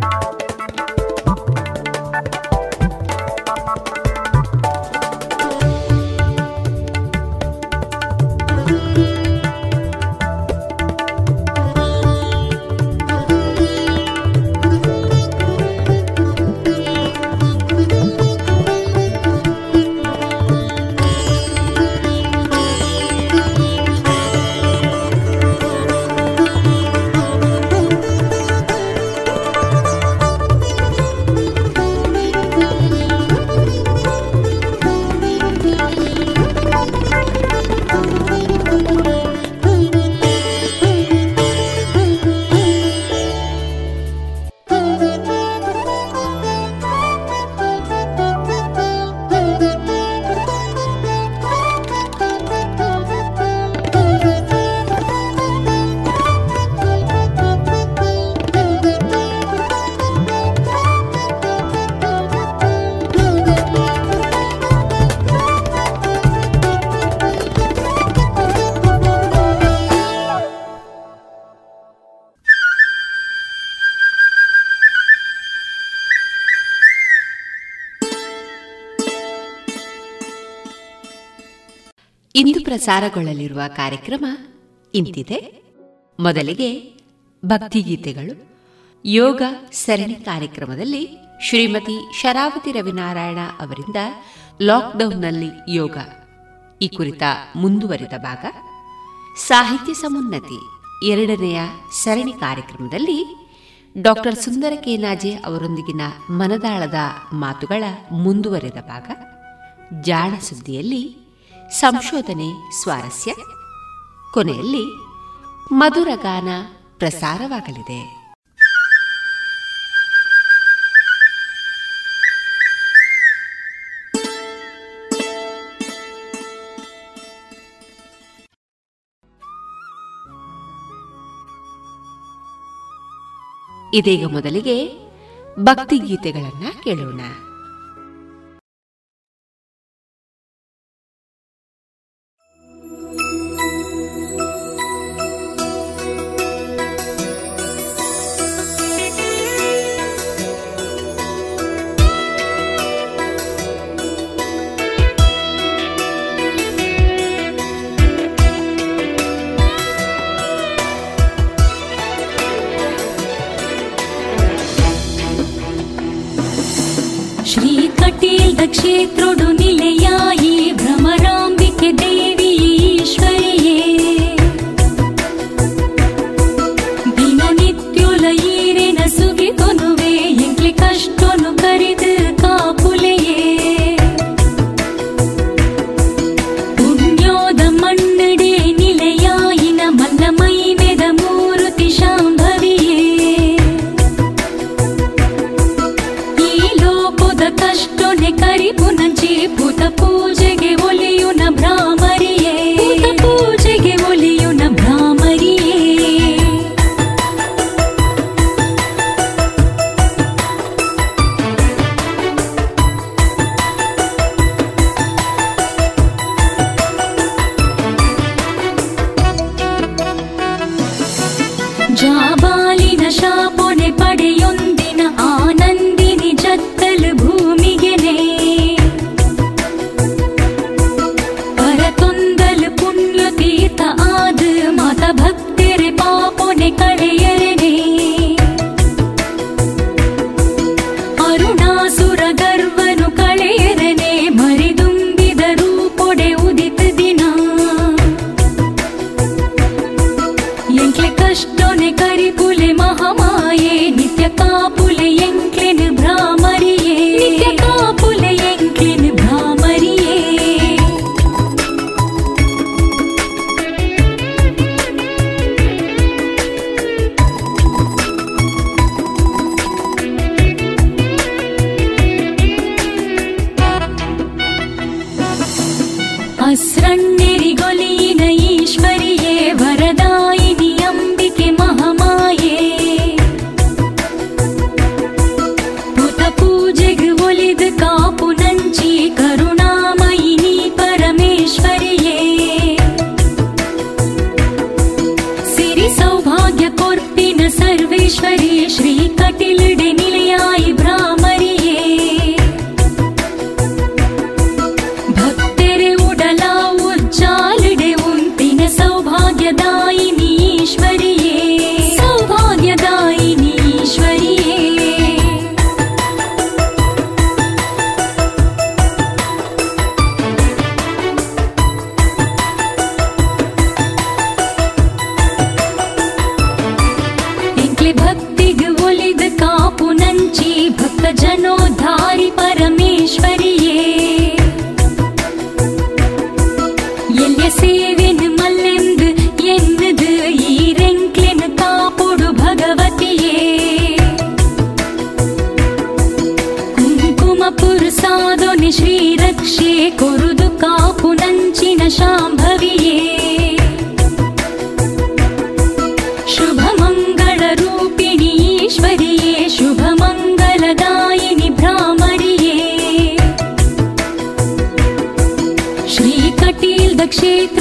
Thank you. ಪ್ರಸಾರಗೊಳ್ಳಲಿರುವ ಕಾರ್ಯಕ್ರಮ ಇಂತಿದೆ. ಮೊದಲಿಗೆ ಭಕ್ತಿಗೀತೆಗಳು. ಯೋಗ ಸರಣಿ ಕಾರ್ಯಕ್ರಮದಲ್ಲಿ ಶ್ರೀಮತಿ ಶರಾವತಿ ರವಿನಾರಾಯಣ ಅವರಿಂದ ಲಾಕ್ಡೌನ್ನಲ್ಲಿ ಯೋಗ. ಈ ಕುರಿತ ಮುಂದುವರಿದ ಭಾಗ. ಸಾಹಿತ್ಯ ಸಮುನ್ನತಿ ಎರಡನೆಯ ಸರಣಿ ಕಾರ್ಯಕ್ರಮದಲ್ಲಿ ಡಾಕ್ಟರ್ ಸುಂದರ ಕೇನಾಜೆ ಅವರೊಂದಿಗಿನ ಮನದಾಳದ ಮಾತುಗಳ ಮುಂದುವರೆದ ಭಾಗ. ಜಾಣ ಸುದ್ದಿಯಲ್ಲಿ ಸಂಶೋಧನೆ ಸ್ವಾರಸ್ಯ. ಕೊನೆಯಲ್ಲಿ ಮಧುರ ಗಾನ ಪ್ರಸಾರವಾಗಲಿದೆ. ಇದೀಗ ಮೊದಲಿಗೆ ಭಕ್ತಿಗೀತೆಗಳನ್ನ ಕೇಳೋಣ. श्रीरक्ष्ये कुरु दु का पुनञ्चि न शाम्भविये। शुभमङ्गलरूपिणि ईश्वरि शुभमङ्गलदायिनि भ्राह्मरिये श्रीकटील दक्षेत्र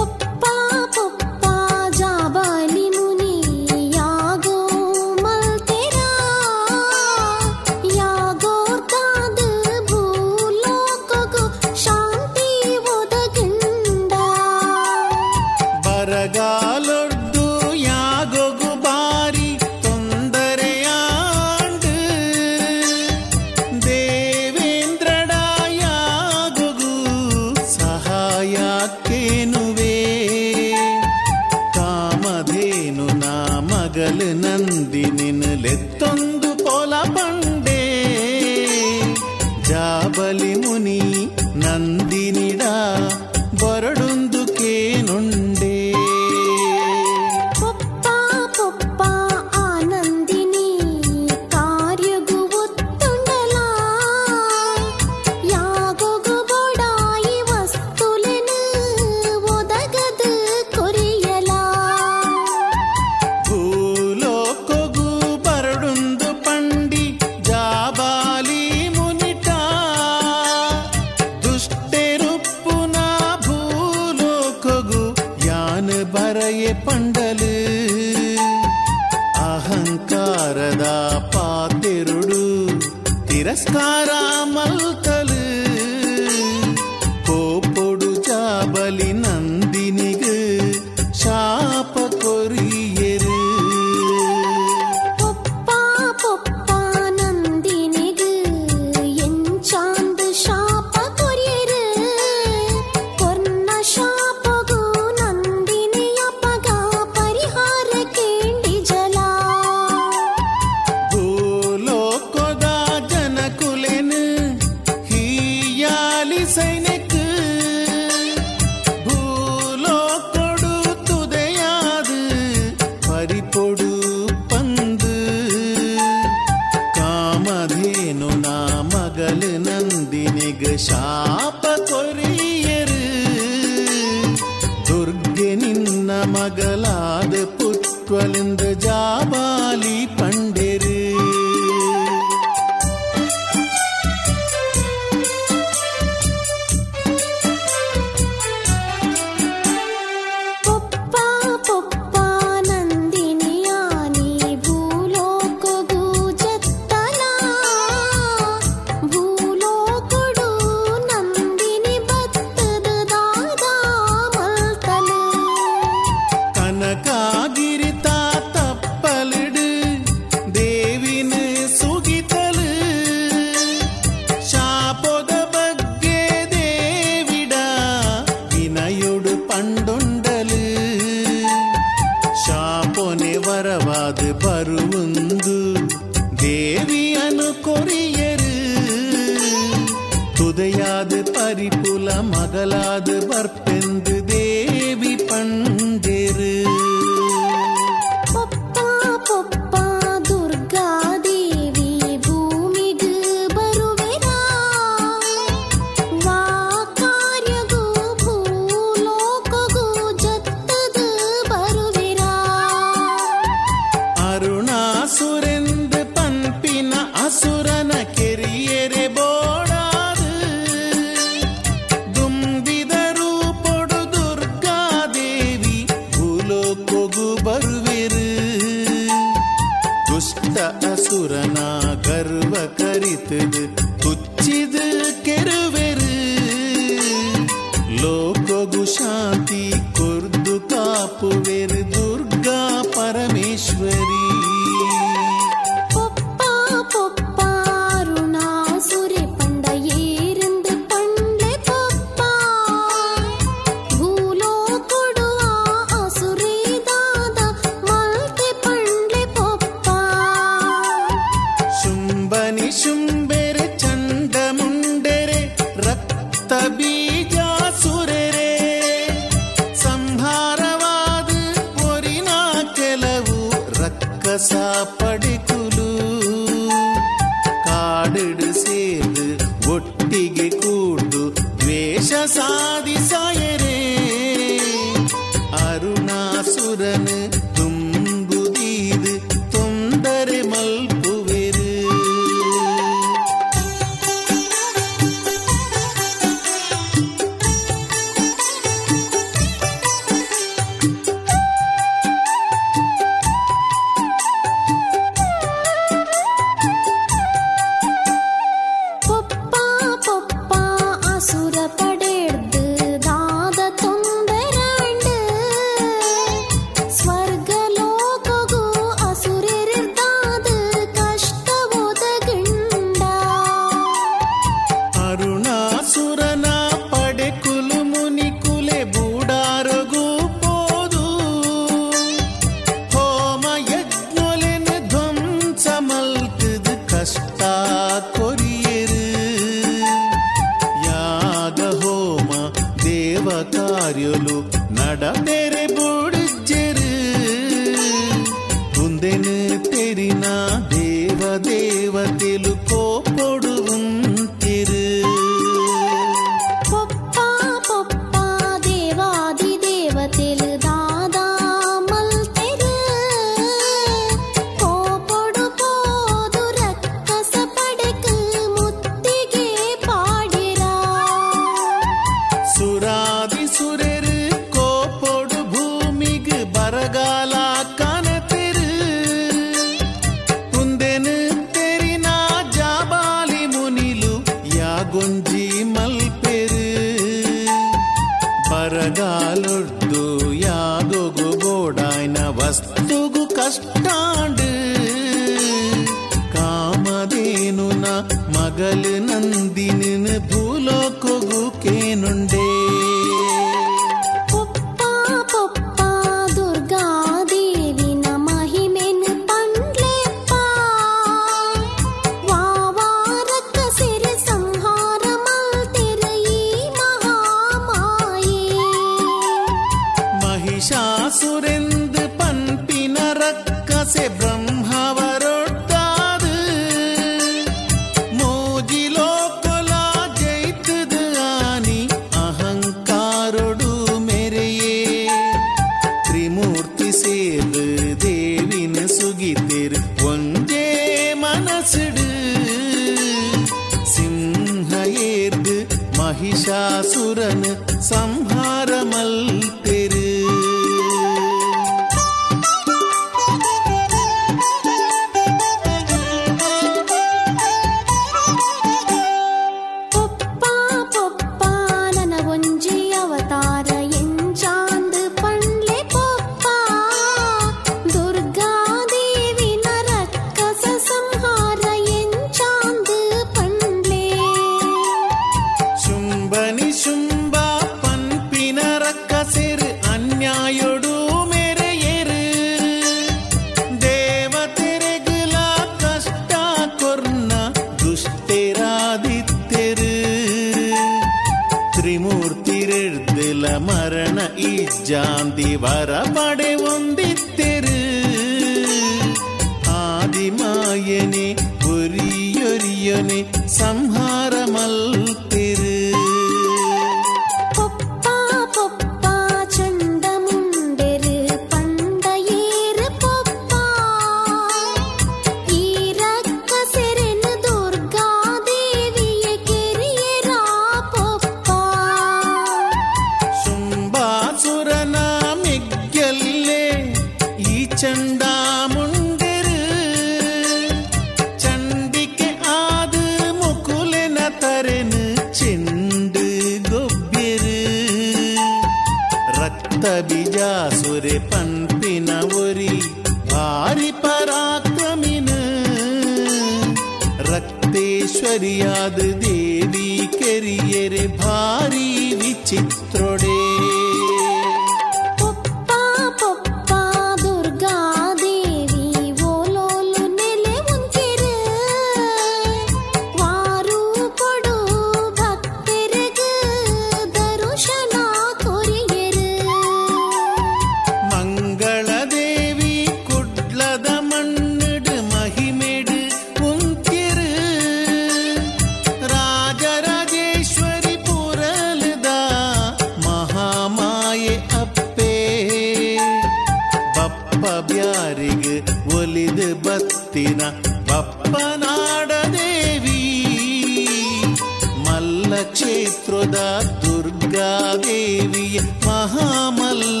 प्रदा दुर्गा देवी महामल्लमाये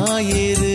ஞாயிறு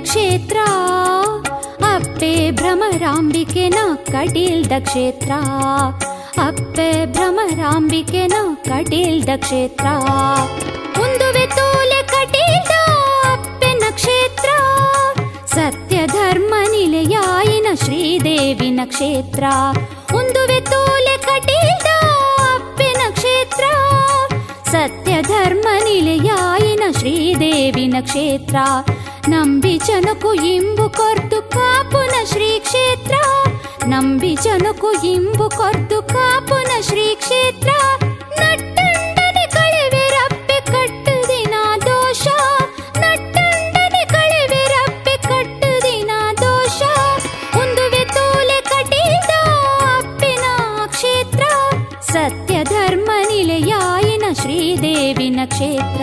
क्षेत्रा अप्पे भ्रमराम्बिके न कटिल्दक्षेत्रा अप्पे भ्रमराम्बिके न कटिल दक्षेत्रक्ष्य धर्म निलयायि न श्रीदे नक्षेत्रे तु कटिल्यक्षेत्र सत्य धर्म निलयायिन श्रीदेवि न क्षेत्र। ನಂಬಿ ಜನಕು ಇಂಬು ಕೊರ್ದು ಕಾಪುನ ಶ್ರೀ ಕ್ಷೇತ್ರ ನಂಬಿ ಜನಕು ಇಂಬು ಕೊರ್ದು ಕಾಪುನ ಶ್ರೀ ಕ್ಷೇತ್ರ ನಟ್ಟಂಡನೆ ಕಳೆವೆ ರಪ್ಪೆ ಕಟ್ಟು ದಿನ ದೋಷ ನಟ್ಟಂಡನೆ ಕಳೆವೆ ರಪ್ಪೆ ಕಟ್ಟು ದಿನ ದೋಷ ಒಂದುವೆ ತೋಲೆ ಕಟೀದ ಅಪ್ಪಿನ ಕ್ಷೇತ್ರ ಸತ್ಯ ಧರ್ಮ ನಿಲೆಯಾಯಿನ ಶ್ರೀದೇವಿನ ಕ್ಷೇತ್ರ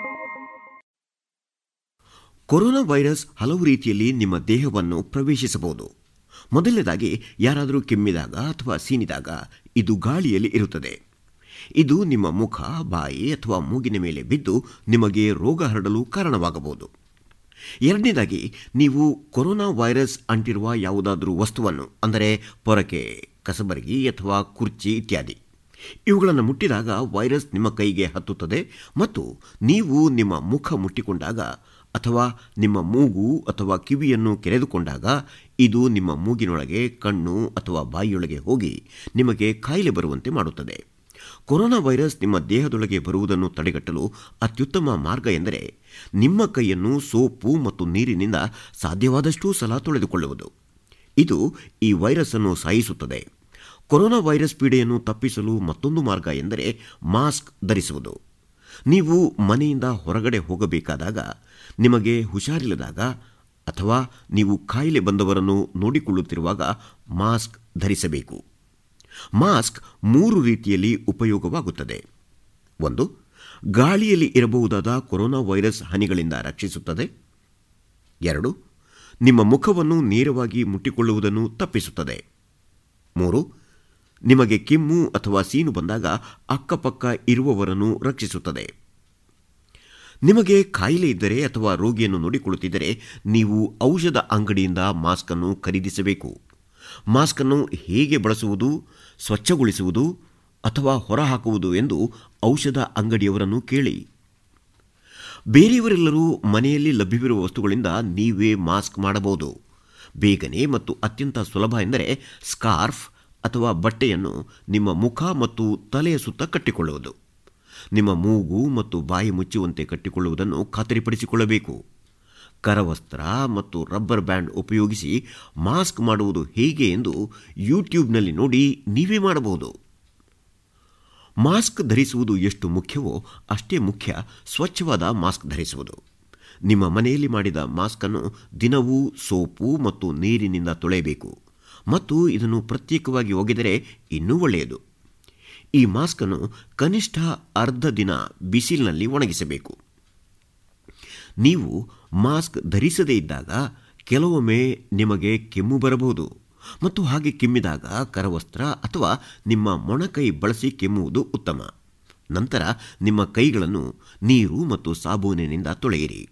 ಕೊರೋನಾ ವೈರಸ್ ಹಲವು ರೀತಿಯಲ್ಲಿ ನಿಮ್ಮ ದೇಹವನ್ನು ಪ್ರವೇಶಿಸಬಹುದು. ಮೊದಲನೇದಾಗಿ, ಯಾರಾದರೂ ಕೆಮ್ಮಿದಾಗ ಅಥವಾ ಸೀನಿದಾಗ ಇದು ಗಾಳಿಯಲ್ಲಿ ಇರುತ್ತದೆ. ಇದು ನಿಮ್ಮ ಮುಖ, ಬಾಯಿ ಅಥವಾ ಮೂಗಿನ ಮೇಲೆ ಬಿದ್ದು ನಿಮಗೆ ರೋಗ ಹರಡಲು ಕಾರಣವಾಗಬಹುದು. ಎರಡನೇದಾಗಿ, ನೀವು ಕೊರೋನಾ ವೈರಸ್ ಅಂಟಿರುವ ಯಾವುದಾದರೂ ವಸ್ತುವನ್ನು, ಅಂದರೆ ಪೊರಕೆ, ಕಸಬರಗಿ ಅಥವಾ ಕುರ್ಚಿ ಇತ್ಯಾದಿ. ಇವುಗಳನ್ನು ಮುಟ್ಟಿದಾಗ ವೈರಸ್ ನಿಮ್ಮ ಕೈಗೆ ಹತ್ತುತ್ತದೆ ಮತ್ತು ನೀವು ನಿಮ್ಮ ಮುಖ ಮುಟ್ಟಿಕೊಂಡಾಗ ಅಥವಾ ನಿಮ್ಮ ಮೂಗು ಅಥವಾ ಕಿವಿಯನ್ನು ಕೆರೆದುಕೊಂಡಾಗ ಇದು ನಿಮ್ಮ ಮೂಗಿನೊಳಗೆ, ಕಣ್ಣು ಅಥವಾ ಬಾಯಿಯೊಳಗೆ ಹೋಗಿ ನಿಮಗೆ ಕಾಯಿಲೆ ಬರುವಂತೆ ಮಾಡುತ್ತದೆ. ಕೊರೋನಾ ವೈರಸ್ ನಿಮ್ಮ ದೇಹದೊಳಗೆ ಬರುವುದನ್ನು ತಡೆಗಟ್ಟಲು ಅತ್ಯುತ್ತಮ ಮಾರ್ಗ ಎಂದರೆ ನಿಮ್ಮ ಕೈಯನ್ನು ಸೋಪು ಮತ್ತು ನೀರಿನಿಂದ ಸಾಧ್ಯವಾದಷ್ಟೂ ಸಲ ತೊಳೆದುಕೊಳ್ಳುವುದು. ಇದು ಈ ವೈರಸ್ ಅನ್ನು ಸಾಯಿಸುತ್ತದೆ. ಕೊರೋನಾ ವೈರಸ್ ಪೀಡೆಯನ್ನು ತಪ್ಪಿಸಲು ಮತ್ತೊಂದು ಮಾರ್ಗ ಎಂದರೆ ಮಾಸ್ಕ್ ಧರಿಸುವುದು. ನೀವು ಮನೆಯಿಂದ ಹೊರಗಡೆ ಹೋಗಬೇಕಾದಾಗ ನಿಮಗೆ ಹುಷಾರಿಲ್ಲದಾಗ ಅಥವಾ ನೀವು ಕಾಯಿಲೆ ಬಂದವರನ್ನು ನೋಡಿಕೊಳ್ಳುತ್ತಿರುವಾಗ ಮಾಸ್ಕ್ ಧರಿಸಬೇಕು. ಮಾಸ್ಕ್ ಮೂರು ರೀತಿಯಲ್ಲಿ ಉಪಯೋಗವಾಗುತ್ತದೆ. ಒಂದು, ಗಾಳಿಯಲ್ಲಿ ಇರಬಹುದಾದ ಕೊರೋನಾ ವೈರಸ್ ಹನಿಗಳಿಂದ ರಕ್ಷಿಸುತ್ತದೆ. ಎರಡು, ನಿಮ್ಮ ಮುಖವನ್ನು ನೇರವಾಗಿ ಮುಟ್ಟಿಕೊಳ್ಳುವುದನ್ನು ತಪ್ಪಿಸುತ್ತದೆ. ಮೂರು, ನಿಮಗೆ ಕೆಮ್ಮು ಅಥವಾ ಸೀನು ಬಂದಾಗ ಅಕ್ಕಪಕ್ಕ ಇರುವವರನ್ನು ರಕ್ಷಿಸುತ್ತದೆ. ನಿಮಗೆ ಕಾಯಿಲೆ ಇದ್ದರೆ ಅಥವಾ ರೋಗಿಯನ್ನು ನೋಡಿಕೊಳ್ಳುತ್ತಿದ್ದರೆ ನೀವು ಔಷಧ ಅಂಗಡಿಯಿಂದ ಮಾಸ್ಕ್ ಅನ್ನು ಖರೀದಿಸಬೇಕು. ಮಾಸ್ಕ್ ಅನ್ನು ಹೇಗೆ ಬಳಸುವುದು, ಸ್ವಚ್ಛಗೊಳಿಸುವುದು ಅಥವಾ ಹೊರಹಾಕುವುದು ಎಂದು ಔಷಧ ಅಂಗಡಿಯವರನ್ನು ಕೇಳಿ. ಬೇರೆಯವರೆಲ್ಲರೂ ಮನೆಯಲ್ಲಿ ಲಭ್ಯವಿರುವ ವಸ್ತುಗಳಿಂದ ನೀವೇ ಮಾಸ್ಕ್ ಮಾಡಬಹುದು. ಬೇಗನೆ ಮತ್ತು ಅತ್ಯಂತ ಸುಲಭ ಎಂದರೆ ಸ್ಕಾರ್ಫ್ ಅಥವಾ ಬಟ್ಟೆಯನ್ನು ನಿಮ್ಮ ಮುಖ ಮತ್ತು ತಲೆಯ ಸುತ್ತ ಕಟ್ಟಿಕೊಳ್ಳುವುದು. ನಿಮ್ಮ ಮೂಗು ಮತ್ತು ಬಾಯಿ ಮುಚ್ಚುವಂತೆ ಕಟ್ಟಿಕೊಳ್ಳುವುದನ್ನು ಖಾತರಿಪಡಿಸಿಕೊಳ್ಳಬೇಕು. ಕರವಸ್ತ್ರ ಮತ್ತು ರಬ್ಬರ್ ಬ್ಯಾಂಡ್ ಉಪಯೋಗಿಸಿ ಮಾಸ್ಕ್ ಮಾಡುವುದು ಹೇಗೆ ಎಂದು ಯೂಟ್ಯೂಬ್ನಲ್ಲಿ ನೋಡಿ ನೀವೇ ಮಾಡಬಹುದು. ಮಾಸ್ಕ್ ಧರಿಸುವುದು ಎಷ್ಟು ಮುಖ್ಯವೋ ಅಷ್ಟೇ ಮುಖ್ಯ ಸ್ವಚ್ಛವಾದ ಮಾಸ್ಕ್ ಧರಿಸುವುದು. ನಿಮ್ಮ ಮನೆಯಲ್ಲಿ ಮಾಡಿದ ಮಾಸ್ಕನ್ನು ದಿನವೂ ಸೋಪು ಮತ್ತು ನೀರಿನಿಂದ ತೊಳೆಯಬೇಕು. ಮತ್ತು ಇದನ್ನು ಪ್ರತ್ಯೇಕವಾಗಿ ಒಗೆದರೆ ಇನ್ನೂ ಒಳ್ಳೆಯದು. ಈ ಮಾಸ್ಕನ್ನು ಕನಿಷ್ಠ ಅರ್ಧ ದಿನ ಬಿಸಿಲಿನಲ್ಲಿ ಒಣಗಿಸಬೇಕು. ನೀವು ಮಾಸ್ಕ್ ಧರಿಸದೇ ಇದ್ದಾಗ ಕೆಲವೊಮ್ಮೆ ನಿಮಗೆ ಕೆಮ್ಮು ಬರಬಹುದು. ಮತ್ತು ಹಾಗೆ ಕೆಮ್ಮಿದಾಗ ಕರವಸ್ತ್ರ ಅಥವಾ ನಿಮ್ಮ ಮೊಣಕೈ ಬಳಸಿ ಕೆಮ್ಮುವುದು ಉತ್ತಮ. ನಂತರ ನಿಮ್ಮ ಕೈಗಳನ್ನು ನೀರು ಮತ್ತು ಸಾಬೂನಿನಿಂದ ತೊಳೆಯಿರಿ.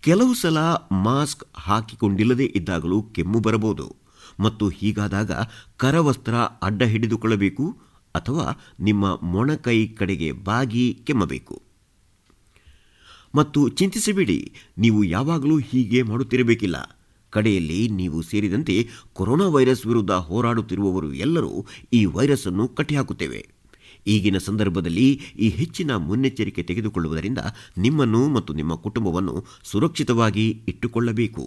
ಕೆಲವು ಸಲ ಮಾಸ್ಕ್ ಹಾಕಿಕೊಂಡಿಲ್ಲದೇ ಇದ್ದಾಗಲೂ ಕೆಮ್ಮು ಬರಬಹುದು. ಮತ್ತು ಹೀಗಾದಾಗ ಕರವಸ್ತ್ರ ಅಡ್ಡ ಹಿಡಿದುಕೊಳ್ಳಬೇಕು ಅಥವಾ ನಿಮ್ಮ ಮೊಣಕೈ ಕಡೆಗೆ ಬಾಗಿ ಕೆಮ್ಮಬೇಕು. ಮತ್ತು ಚಿಂತಿಸಬೇಡಿ, ನೀವು ಯಾವಾಗಲೂ ಹೀಗೆ ಮಾಡುತ್ತಿರಬೇಕಿಲ್ಲ. ಕಡೆಯಲ್ಲಿ ನೀವು ಸೇರಿದಂತೆ ಕೊರೋನಾ ವೈರಸ್ ವಿರುದ್ಧ ಹೋರಾಡುತ್ತಿರುವವರು ಎಲ್ಲರೂ ಈ ವೈರಸ್ ಅನ್ನು ಕಟ್ಟಿಹಾಕುತ್ತೇವೆ. ಈಗಿನ ಸಂದರ್ಭದಲ್ಲಿ ಈ ಹೆಚ್ಚಿನ ಮುನ್ನೆಚ್ಚರಿಕೆ ತೆಗೆದುಕೊಳ್ಳುವುದರಿಂದ ನಿಮ್ಮನ್ನು ಮತ್ತು ನಿಮ್ಮ ಕುಟುಂಬವನ್ನು ಸುರಕ್ಷಿತವಾಗಿ ಇಟ್ಟುಕೊಳ್ಳಬೇಕು.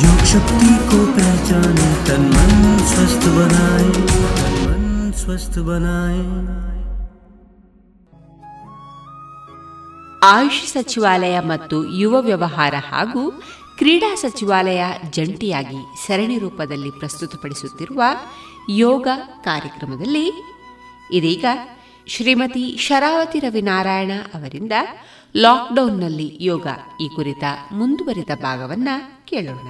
योग शक्ति को पहचाने तन मन स्वस्थ बनाए तन मन स्वस्थ बनाए ಆಯುಷ್ ಸಚಿವಾಲಯ ಮತ್ತು ಯುವ ವ್ಯವಹಾರ ಹಾಗೂ ಕ್ರೀಡಾ ಸಚಿವಾಲಯ ಜಂಟಿಯಾಗಿ ಸರಣಿ ರೂಪದಲ್ಲಿ ಪ್ರಸ್ತುತಪಡಿಸುತ್ತಿರುವ ಯೋಗ ಕಾರ್ಯಕ್ರಮದಲ್ಲಿ ಇದೀಗ ಶ್ರೀಮತಿ ಶರಾವತಿ ರವಿನಾರಾಯಣ ಅವರಿಂದ ಲಾಕ್ಡೌನ್ನಲ್ಲಿ ಯೋಗ ಈ ಕುರಿತ ಮುಂದುವರಿದ ಭಾಗವನ್ನ ಕೇಳೋಣ.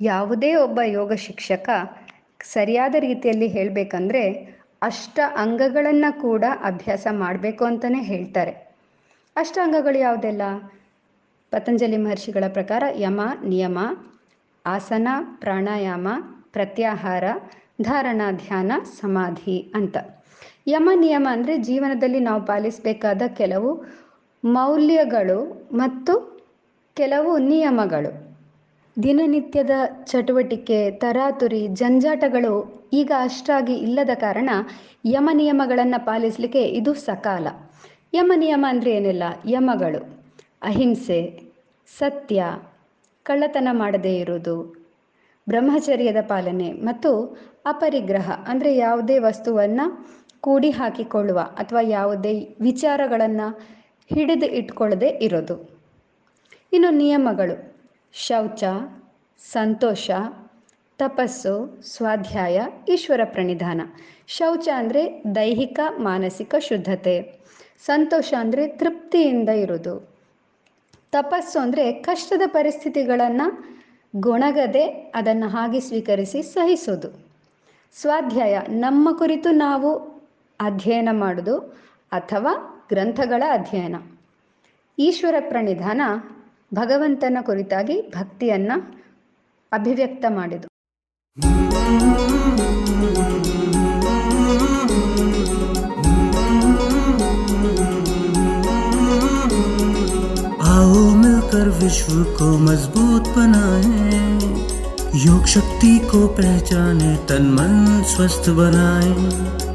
ಯಾವುದೇ ಒಬ್ಬ ಯೋಗ ಶಿಕ್ಷಕ ಸರಿಯಾದ ರೀತಿಯಲ್ಲಿ ಹೇಳಬೇಕಂದ್ರೆ ಅಷ್ಟ ಅಂಗಗಳನ್ನು ಕೂಡ ಅಭ್ಯಾಸ ಮಾಡಬೇಕು ಅಂತಲೇ ಹೇಳ್ತಾರೆ. ಅಷ್ಟ ಅಂಗಗಳು ಯಾವುದೆಲ್ಲ? ಪತಂಜಲಿ ಮಹರ್ಷಿಗಳ ಪ್ರಕಾರ ಯಮ, ನಿಯಮ, ಆಸನ, ಪ್ರಾಣಾಯಾಮ, ಪ್ರತ್ಯಾಹಾರ, ಧಾರಣಾ, ಧ್ಯಾನ, ಸಮಾಧಿ ಅಂತ. ಯಮ ನಿಯಮ ಅಂದರೆ ಜೀವನದಲ್ಲಿ ನಾವು ಪಾಲಿಸಬೇಕಾದ ಕೆಲವು ಮೌಲ್ಯಗಳು ಮತ್ತು ಕೆಲವು ನಿಯಮಗಳು. ದಿನನಿತ್ಯದ ಚಟುವಟಿಕೆ, ತರಾತುರಿ, ಜಂಜಾಟಗಳು ಈಗ ಅಷ್ಟಾಗಿ ಇಲ್ಲದ ಕಾರಣ ಯಮ ನಿಯಮಗಳನ್ನು ಪಾಲಿಸಲಿಕ್ಕೆ ಇದು ಸಕಾಲ. ಯಮ ನಿಯಮ ಅಂದರೆ ಏನಿಲ್ಲ? ಯಮಗಳು. ಅಹಿಂಸೆ, ಸತ್ಯ, ಕಳ್ಳತನ ಮಾಡದೇ ಇರುವುದು, ಬ್ರಹ್ಮಚರ್ಯದ ಪಾಲನೆ ಮತ್ತು ಅಪರಿಗ್ರಹ ಅಂದರೆ ಯಾವುದೇ ವಸ್ತುವನ್ನು ಕೂಡಿ ಹಾಕಿಕೊಳ್ಳುವ ಅಥವಾ ಯಾವುದೇ ವಿಚಾರಗಳನ್ನು ಹಿಡಿದು ಇಟ್ಕೊಳ್ಳದೆ ಇರೋದು. ಇನ್ನು ನಿಯಮಗಳು. ಶೌಚ, ಸಂತೋಷ, ತಪಸ್ಸು, ಸ್ವಾಧ್ಯಾಯ, ಈಶ್ವರ ಪ್ರಣಿಧಾನ. ಶೌಚ ಅಂದರೆ ದೈಹಿಕ, ಮಾನಸಿಕ ಶುದ್ಧತೆ. ಸಂತೋಷ ಅಂದರೆ ತೃಪ್ತಿಯಿಂದ ಇರೋದು. ತಪಸ್ಸು ಅಂದರೆ ಕಷ್ಟದ ಪರಿಸ್ಥಿತಿಗಳನ್ನು ಗೊಣಗದೆ ಅದನ್ನು ಹಾಗೆ ಸ್ವೀಕರಿಸಿ ಸಹಿಸೋದು. ಸ್ವಾಧ್ಯಾಯ, ನಮ್ಮ ಕುರಿತು ನಾವು ಅಧ್ಯಯನ ಮಾಡೋದು ಅಥವಾ ಗ್ರಂಥಗಳ ಅಧ್ಯಯನ ಈಶ್ವರ ಪ್ರಣಿಧಾನ ಭಗವಂತನ ಕುರಿತಾಗಿ ಭಕ್ತಿಯನ್ನು ಅಭಿವ್ಯಕ್ತ ಮಾಡಿದು आओ मिलकर विश्व को मजबूत बनाए योग शक्ति को पहचाने तन मन स्वस्थ बनाए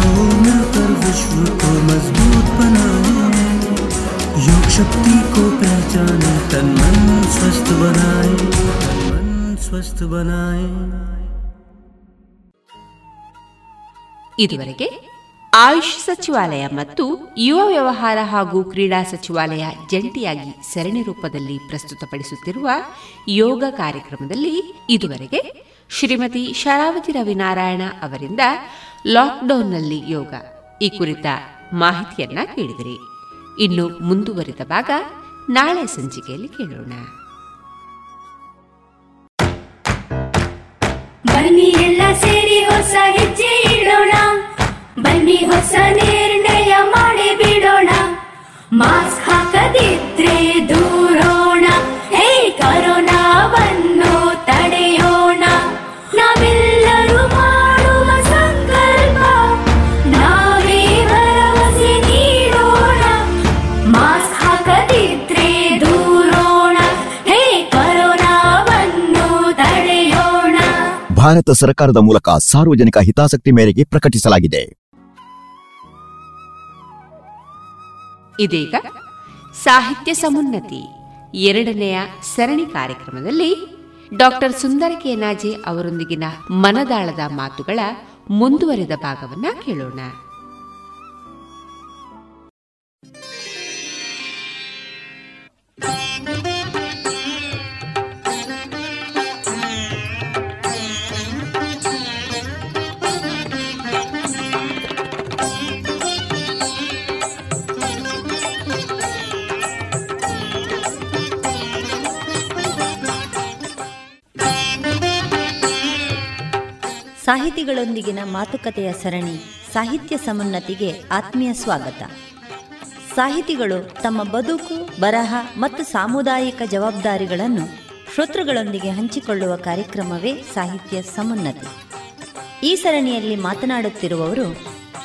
आओ मिलकर विश्व को मजबूत बनाए योग शक्ति को पहचाने तन मन स्वस्थ बनाए तन मन स्वस्थ बनाए ಇದುವರೆಗೆ ಆಯುಷ್ ಸಚಿವಾಲಯ ಮತ್ತು ಯುವ ವ್ಯವಹಾರ ಹಾಗೂ ಕ್ರೀಡಾ ಸಚಿವಾಲಯ ಜಂಟಿಯಾಗಿ ಸರಣಿ ರೂಪದಲ್ಲಿ ಪ್ರಸ್ತುತಪಡಿಸುತ್ತಿರುವ ಯೋಗ ಕಾರ್ಯಕ್ರಮದಲ್ಲಿ ಇದುವರೆಗೆ ಶ್ರೀಮತಿ ಶರಾವತಿ ರವಿನಾರಾಯಣ ಅವರಿಂದ ಲಾಕ್ಡೌನ್ನಲ್ಲಿ ಯೋಗ. ಈ ಕುರಿತ ಮಾಹಿತಿಯನ್ನ ಕೇಳಿದಿರಿ. ಇನ್ನು ಮುಂದುವರಿದ ಭಾಗ ನಾಳೆ ಸಂಚಿಕೆಯಲ್ಲಿ ಕೇಳೋಣ. ಬನ್ನಿ ಎಲ್ಲ ಸೇರಿ ಹೊಸ ಹೆಜ್ಜೆ ಇಡೋಣ. ಬನ್ನಿ ಹೊಸ ನಿರ್ಣಯ ಮಾಡಿ ಬಿಡೋಣ. ಮಾಸ್ಕ್ ಹಾಕದಿದ್ರೆ ದೂರೋಣ. ಹೇ ಕರೋನಾವನ್ನು ತಡೆಯೋಣ ಭಾರತ ಸರ್ಕಾರದ ಮೂಲಕ ಸಾರ್ವಜನಿಕ ಹಿತಾಸಕ್ತಿ ಮೇರೆಗೆ ಪ್ರಕಟಿಸಲಾಗಿದೆ. ಇದೀಗ ಸಾಹಿತ್ಯ ಸಮುನ್ನತಿ ಎರಡನೆಯ ಸರಣಿ ಕಾರ್ಯಕ್ರಮದಲ್ಲಿ ಡಾಕ್ಟರ್ ಸುಂದರ ಕೆನಾಜೆ ಅವರೊಂದಿಗಿನ ಮನದಾಳದ ಮಾತುಗಳ ಮುಂದುವರೆದ ಭಾಗವನ್ನು ಕೇಳೋಣ. Thank you. ಸಾಹಿತಿಗಳೊಂದಿಗಿನ ಮಾತುಕತೆಯ ಸರಣಿ ಸಾಹಿತ್ಯ ಸಮುನ್ನತಿಗೆ ಆತ್ಮೀಯ ಸ್ವಾಗತ. ಸಾಹಿತಿಗಳು ತಮ್ಮ ಬದುಕು, ಬರಹ ಮತ್ತು ಸಾಮುದಾಯಿಕ ಜವಾಬ್ದಾರಿಗಳನ್ನು ಶ್ರೋತೃಗಳೊಂದಿಗೆ ಹಂಚಿಕೊಳ್ಳುವ ಕಾರ್ಯಕ್ರಮವೇ ಸಾಹಿತ್ಯ ಸಮುನ್ನತಿ. ಈ ಸರಣಿಯಲ್ಲಿ ಮಾತನಾಡುತ್ತಿರುವವರು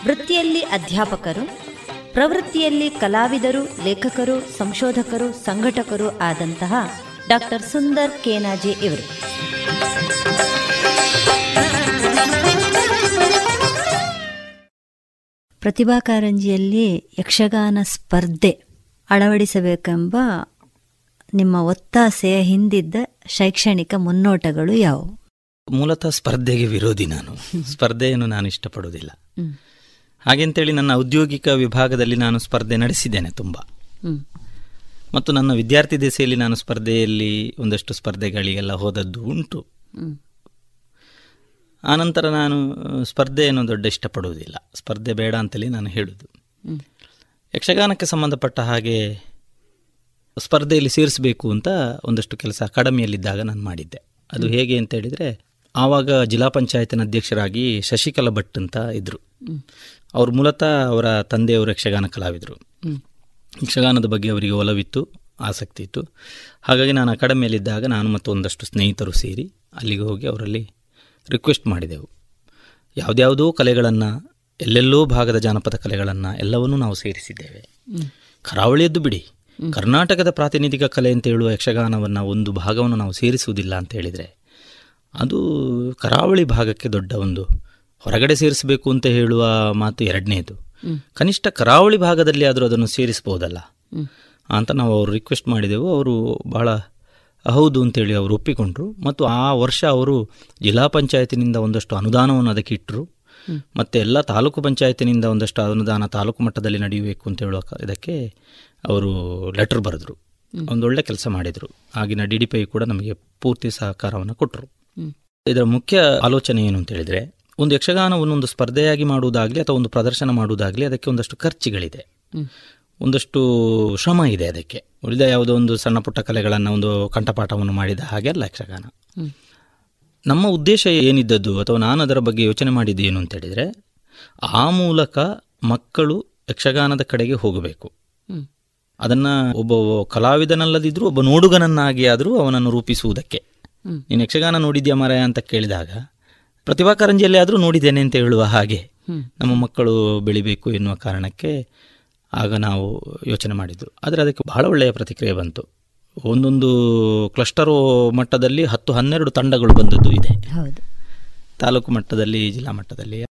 ವೃತ್ತಿಯಲ್ಲಿ ಅಧ್ಯಾಪಕರು, ಪ್ರವೃತ್ತಿಯಲ್ಲಿ ಕಲಾವಿದರು, ಲೇಖಕರು, ಸಂಶೋಧಕರು, ಸಂಘಟಕರು ಆದಂತಹ ಡಾಕ್ಟರ್ ಸುಂದರ್ ಕೇನಾಜೆ ಇವರು. ಪ್ರತಿಭಾ ಕಾರಂಜಿಯಲ್ಲಿ ಯಕ್ಷಗಾನ ಸ್ಪರ್ಧೆ ಅಳವಡಿಸಬೇಕೆಂಬ ನಿಮ್ಮ ಒತ್ತಾಸೆಯ ಹಿಂದಿದ್ದ ಶೈಕ್ಷಣಿಕ ಮುನ್ನೋಟಗಳು ಯಾವುವು? ಮೂಲತಃ ಸ್ಪರ್ಧೆಗೆ ವಿರೋಧಿ ನಾನು. ಸ್ಪರ್ಧೆಯನ್ನು ನಾನು ಇಷ್ಟಪಡುವುದಿಲ್ಲ. ಹಾಗೆಂತೇಳಿ ನನ್ನ ಔದ್ಯೋಗಿಕ ವಿಭಾಗದಲ್ಲಿ ನಾನು ಸ್ಪರ್ಧೆ ನಡೆಸಿದ್ದೇನೆ ತುಂಬ. ಮತ್ತು ನನ್ನ ವಿದ್ಯಾರ್ಥಿ ದೆಸೆಯಲ್ಲಿ ನಾನು ಸ್ಪರ್ಧೆಯಲ್ಲಿ ಒಂದಷ್ಟು ಸ್ಪರ್ಧೆಗಳಿಗೆಲ್ಲ ಹೋದದ್ದು ಉಂಟು. ಆನಂತರ ನಾನು ಸ್ಪರ್ಧೆಯನ್ನು ದೊಡ್ಡ ಇಷ್ಟಪಡುವುದಿಲ್ಲ. ಸ್ಪರ್ಧೆ ಬೇಡ ಅಂತಲೇ ನಾನು ಹೇಳುವುದು ಯಕ್ಷಗಾನಕ್ಕೆ ಸಂಬಂಧಪಟ್ಟ ಹಾಗೆ ಸ್ಪರ್ಧೆಯಲ್ಲಿ ಸೇರಿಸಬೇಕು ಅಂತ ಒಂದಷ್ಟು ಕೆಲಸ ಅಕಾಡೆಮಿಯಲ್ಲಿದ್ದಾಗ ನಾನು ಮಾಡಿದ್ದೆ. ಅದು ಹೇಗೆ ಅಂತ ಹೇಳಿದರೆ ಆವಾಗ ಜಿಲ್ಲಾ ಪಂಚಾಯತಿನ ಅಧ್ಯಕ್ಷರಾಗಿ ಶಶಿಕಲಾ ಭಟ್ ಅಂತ ಇದ್ದರು ಅವರು ಮೂಲತಃ ಅವರ ತಂದೆಯವರು ಯಕ್ಷಗಾನ ಕಲಾವಿದರು. ಯಕ್ಷಗಾನದ ಬಗ್ಗೆ ಅವರಿಗೆ ಒಲವಿತ್ತು ಆಸಕ್ತಿ ಇತ್ತು. ಹಾಗಾಗಿ ನಾನು ಅಕಾಡೆಮಿಯಲ್ಲಿದ್ದಾಗ ನಾನು ಮತ್ತು ಒಂದಷ್ಟು ಸ್ನೇಹಿತರು ಸೇರಿ ಅಲ್ಲಿಗೆ ಹೋಗಿ ಅವರಲ್ಲಿ ರಿಕ್ವೆಸ್ಟ್ ಮಾಡಿದೆವು. ಯಾವುದ್ಯಾವುದೋ ಕಲೆಗಳನ್ನು ಎಲ್ಲೆಲ್ಲೋ ಭಾಗದ ಜಾನಪದ ಕಲೆಗಳನ್ನು ಎಲ್ಲವನ್ನೂ ನಾವು ಸೇರಿಸಿದ್ದೇವೆ. ಕರಾವಳಿಯದ್ದು ಬಿಡಿ. ಕರ್ನಾಟಕದ ಪ್ರಾತಿನಿಧಿಕ ಕಲೆ ಅಂತ ಹೇಳುವ ಯಕ್ಷಗಾನವನ್ನು ಒಂದು ಭಾಗವನ್ನು ನಾವು ಸೇರಿಸುವುದಿಲ್ಲ ಅಂತ ಹೇಳಿದರೆ ಅದು ಕರಾವಳಿ ಭಾಗಕ್ಕೆ ದೊಡ್ಡ ಒಂದು ಹೊರಗಡೆ ಸೇರಿಸಬೇಕು ಅಂತ ಹೇಳುವ ಮಾತು ಎರಡನೇದು. ಕನಿಷ್ಠ ಕರಾವಳಿ ಭಾಗದಲ್ಲಿ ಆದರೂ ಅದನ್ನು ಸೇರಿಸಬಹುದಲ್ಲ? ಅಂತ ನಾವು ಅವರು ರಿಕ್ವೆಸ್ಟ್ ಮಾಡಿದೆವು. ಅವರು ಬಹಳ ಹೌದು ಅಂತೇಳಿ ಅವರು ಒಪ್ಪಿಕೊಂಡ್ರು. ಮತ್ತು ಆ ವರ್ಷ ಅವರು ಜಿಲ್ಲಾ ಪಂಚಾಯತಿನಿಂದ ಒಂದಷ್ಟು ಅನುದಾನವನ್ನು ಅದಕ್ಕೆ ಇಟ್ಟರು ಮತ್ತು ಎಲ್ಲ ತಾಲೂಕು ಪಂಚಾಯತಿನಿಂದ ಒಂದಷ್ಟು ಅನುದಾನ ತಾಲೂಕು ಮಟ್ಟದಲ್ಲಿ ನಡೆಯಬೇಕು ಅಂತ ಹೇಳುವ ಇದಕ್ಕೆ ಅವರು ಲೆಟರ್ ಬರೆದರು. ಒಂದೊಳ್ಳೆ ಕೆಲಸ ಮಾಡಿದರು. ಆಗಿನ ಡಿ ಡಿ ಪಿ ಕೂಡ ನಮಗೆ ಪೂರ್ತಿ ಸಹಕಾರವನ್ನು ಕೊಟ್ಟರು ಇದರ ಮುಖ್ಯ ಆಲೋಚನೆ ಏನು ಅಂತ ಹೇಳಿದರೆ ಒಂದು ಯಕ್ಷಗಾನವನ್ನು ಒಂದು ಸ್ಪರ್ಧೆಯಾಗಿ ಮಾಡುವುದಾಗಲಿ ಅಥವಾ ಒಂದು ಪ್ರದರ್ಶನ ಮಾಡುವುದಾಗಲಿ ಅದಕ್ಕೆ ಒಂದಷ್ಟು ಖರ್ಚುಗಳಿದೆ. ಒಂದಷ್ಟು ಶ್ರಮ ಇದೆ ಅದಕ್ಕೆ. ಉಳಿದ ಯಾವುದೋ ಒಂದು ಸಣ್ಣ ಪುಟ್ಟ ಕಲೆಗಳನ್ನು ಒಂದು ಕಂಠಪಾಠವನ್ನು ಮಾಡಿದ ಹಾಗೆ ಅಲ್ಲ ಯಕ್ಷಗಾನ. ನಮ್ಮ ಉದ್ದೇಶ ಏನಿದ್ದದ್ದು ಅಥವಾ ನಾನು ಅದರ ಬಗ್ಗೆ ಯೋಚನೆ ಮಾಡಿದ್ದು ಏನು ಅಂತ ಹೇಳಿದರೆ ಆ ಮೂಲಕ ಮಕ್ಕಳು ಯಕ್ಷಗಾನದ ಕಡೆಗೆ ಹೋಗಬೇಕು. ಅದನ್ನು ಒಬ್ಬ ಕಲಾವಿದನಲ್ಲದಿದ್ದರೂ ಒಬ್ಬ ನೋಡುಗನನ್ನಾಗಿ ಆದರೂ ಅವನನ್ನು ರೂಪಿಸುವುದಕ್ಕೆ. ನೀನು ಯಕ್ಷಗಾನ ನೋಡಿದ್ಯಾ ಮರ ಅಂತ ಕೇಳಿದಾಗ ಪ್ರತಿಭಾ ಕಾರಂಜಿಯಲ್ಲಿ ಆದರೂ ನೋಡಿದ್ದೇನೆ ಅಂತ ಹೇಳುವ ಹಾಗೆ ನಮ್ಮ ಮಕ್ಕಳು ಬೆಳಿಬೇಕು ಎನ್ನುವ ಕಾರಣಕ್ಕೆ ಆಗ ನಾವು ಯೋಚನೆ ಮಾಡಿದ್ದು. ಆದರೆ ಅದಕ್ಕೆ ಬಹಳ ಒಳ್ಳೆಯ ಪ್ರತಿಕ್ರಿಯೆ ಬಂತು. ಒಂದೊಂದು ಕ್ಲಸ್ಟರ್ ಮಟ್ಟದಲ್ಲಿ ಹತ್ತು ಹನ್ನೆರಡು ತಂಡಗಳು ಬಂದದ್ದು ಇದೆ. ತಾಲೂಕು ಮಟ್ಟದಲ್ಲಿ ಜಿಲ್ಲಾ ಮಟ್ಟದಲ್ಲಿ.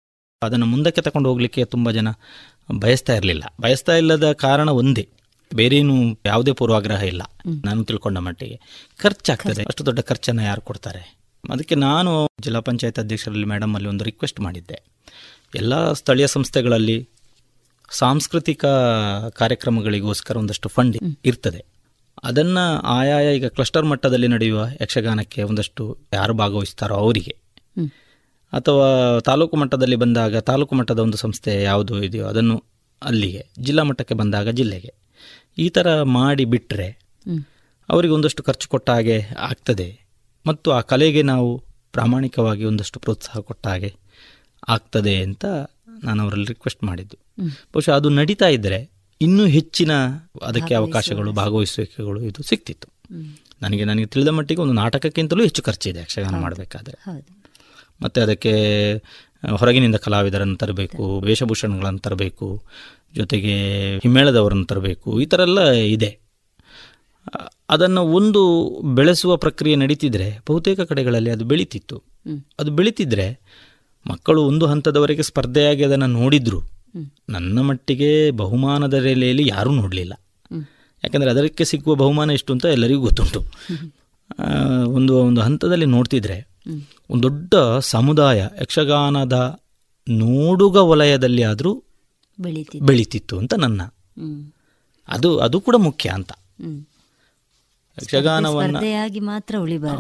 ಅದನ್ನು ಮುಂದಕ್ಕೆ ತಗೊಂಡು ಹೋಗಲಿಕ್ಕೆ ತುಂಬ ಜನ ಬಯಸ್ತಾ ಇರಲಿಲ್ಲ. ಬಯಸ್ತಾ ಇಲ್ಲದ ಕಾರಣ ಒಂದೇ. ಬೇರೇನು ಯಾವುದೇ ಪೂರ್ವಾಗ್ರಹ ಇಲ್ಲ. ನಾನು ತಿಳ್ಕೊಂಡ ಮಟ್ಟಿಗೆ. ಖರ್ಚಾಗ್ತದೆ. ಅಷ್ಟು ದೊಡ್ಡ ಖರ್ಚನ್ನು ಯಾರು ಕೊಡ್ತಾರೆ? ಅದಕ್ಕೆ ನಾನು ಜಿಲ್ಲಾ ಪಂಚಾಯತ್ ಅಧ್ಯಕ್ಷರಲ್ಲಿ ಮೇಡಮ್ ಅಲ್ಲಿ ಒಂದು ರಿಕ್ವೆಸ್ಟ್ ಮಾಡಿದ್ದೆ. ಎಲ್ಲ ಸ್ಥಳೀಯ ಸಂಸ್ಥೆಗಳಲ್ಲಿ ಸಾಂಸ್ಕೃತಿಕ ಕಾರ್ಯಕ್ರಮಗಳಿಗೋಸ್ಕರ ಒಂದಷ್ಟು ಫಂಡ್ ಇರ್ತದೆ. ಅದನ್ನ ಆಯಾಯ ಈಗ ಕ್ಲಸ್ಟರ್ ಮಟ್ಟದಲ್ಲಿ ನಡೆಯುವ ಯಕ್ಷಗಾನಕ್ಕೆ ಒಂದಷ್ಟು ಯಾರು ಭಾಗವಹಿಸ್ತಾರೋ ಅವರಿಗೆ. ಅಥವಾ ತಾಲೂಕು ಮಟ್ಟದಲ್ಲಿ ಬಂದಾಗ ತಾಲೂಕು ಮಟ್ಟದ ಒಂದು ಸಂಸ್ಥೆ ಯಾವುದು ಇದೆಯೋ ಅದನ್ನು ಅಲ್ಲಿಗೆ ಜಿಲ್ಲಾ ಮಟ್ಟಕ್ಕೆ ಬಂದಾಗ ಜಿಲ್ಲೆಗೆ. ಈ ಥರ ಮಾಡಿ ಬಿಟ್ಟರೆ ಅವರಿಗೆ ಒಂದಷ್ಟು ಖರ್ಚು ಕೊಟ್ಟ ಹಾಗೆ ಆಗ್ತದೆ. ಮತ್ತು ಆ ಕಲೆಗೆ ನಾವು ಪ್ರಾಮಾಣಿಕವಾಗಿ ಒಂದಷ್ಟು ಪ್ರೋತ್ಸಾಹ ಕೊಟ್ಟ ಹಾಗೆ ಆಗ್ತದೆ ಅಂತ ನಾನು ಅವರಲ್ಲಿ ರಿಕ್ವೆಸ್ಟ್ ಮಾಡಿದ್ದು. ಬಹುಶಃ ಅದು ನಡೀತಾ ಇದ್ದರೆ ಇನ್ನೂ ಹೆಚ್ಚಿನ ಅದಕ್ಕೆ ಅವಕಾಶಗಳು ಭಾಗವಹಿಸುವಿಕೆಗಳು ಇದು ಸಿಕ್ತಿತ್ತು. ನನಗೆ ನನಗೆ ತಿಳಿದ ಮಟ್ಟಿಗೆ ಒಂದು ನಾಟಕಕ್ಕಿಂತಲೂ ಹೆಚ್ಚು ಖರ್ಚಿದೆ ಯಕ್ಷಗಾನ ಮಾಡಬೇಕಾದ್ರೆ. ಮತ್ತು ಅದಕ್ಕೆ ಹೊರಗಿನಿಂದ ಕಲಾವಿದರನ್ನು ತರಬೇಕು ವೇಷಭೂಷಣಗಳನ್ನು ತರಬೇಕು ಜೊತೆಗೆ ಹಿಮ್ಮೇಳದವರನ್ನು ತರಬೇಕು ಈ ಥರ ಎಲ್ಲ ಇದೆ. ಅದನ್ನು ಒಂದು ಬೆಳೆಸುವ ಪ್ರಕ್ರಿಯೆ ನಡೀತಿದ್ರೆ ಬಹುತೇಕ ಕಡೆಗಳಲ್ಲಿ ಅದು ಬೆಳೀತಿತ್ತು. ಅದು ಬೆಳೀತಿದ್ರೆ ಮಕ್ಕಳು ಒಂದು ಹಂತದವರೆಗೆ ಸ್ಪರ್ಧೆಯಾಗಿ ಅದನ್ನು ನೋಡಿದ್ರು. ನನ್ನ ಮಟ್ಟಿಗೆ ಬಹುಮಾನದ ರೇಲೆಯಲ್ಲಿ ಯಾರೂ ನೋಡಲಿಲ್ಲ. ಯಾಕಂದರೆ ಅದಕ್ಕೆ ಸಿಕ್ಕುವ ಬಹುಮಾನ ಎಷ್ಟು ಅಂತ ಎಲ್ಲರಿಗೂ ಗೊತ್ತುಂಟು. ಒಂದು ಒಂದು ಹಂತದಲ್ಲಿ ನೋಡ್ತಿದ್ರೆ ಒಂದು ದೊಡ್ಡ ಸಮುದಾಯ ಯಕ್ಷಗಾನದ ನೋಡುಗ ವಲಯದಲ್ಲಿ ಆದರೂ ಬೆಳೀತಿತ್ತು. ಅಂತ ನನ್ನ. ಅದು ಅದು ಕೂಡ ಮುಖ್ಯ ಅಂತ. ಯಕ್ಷಗಾನವನ್ನು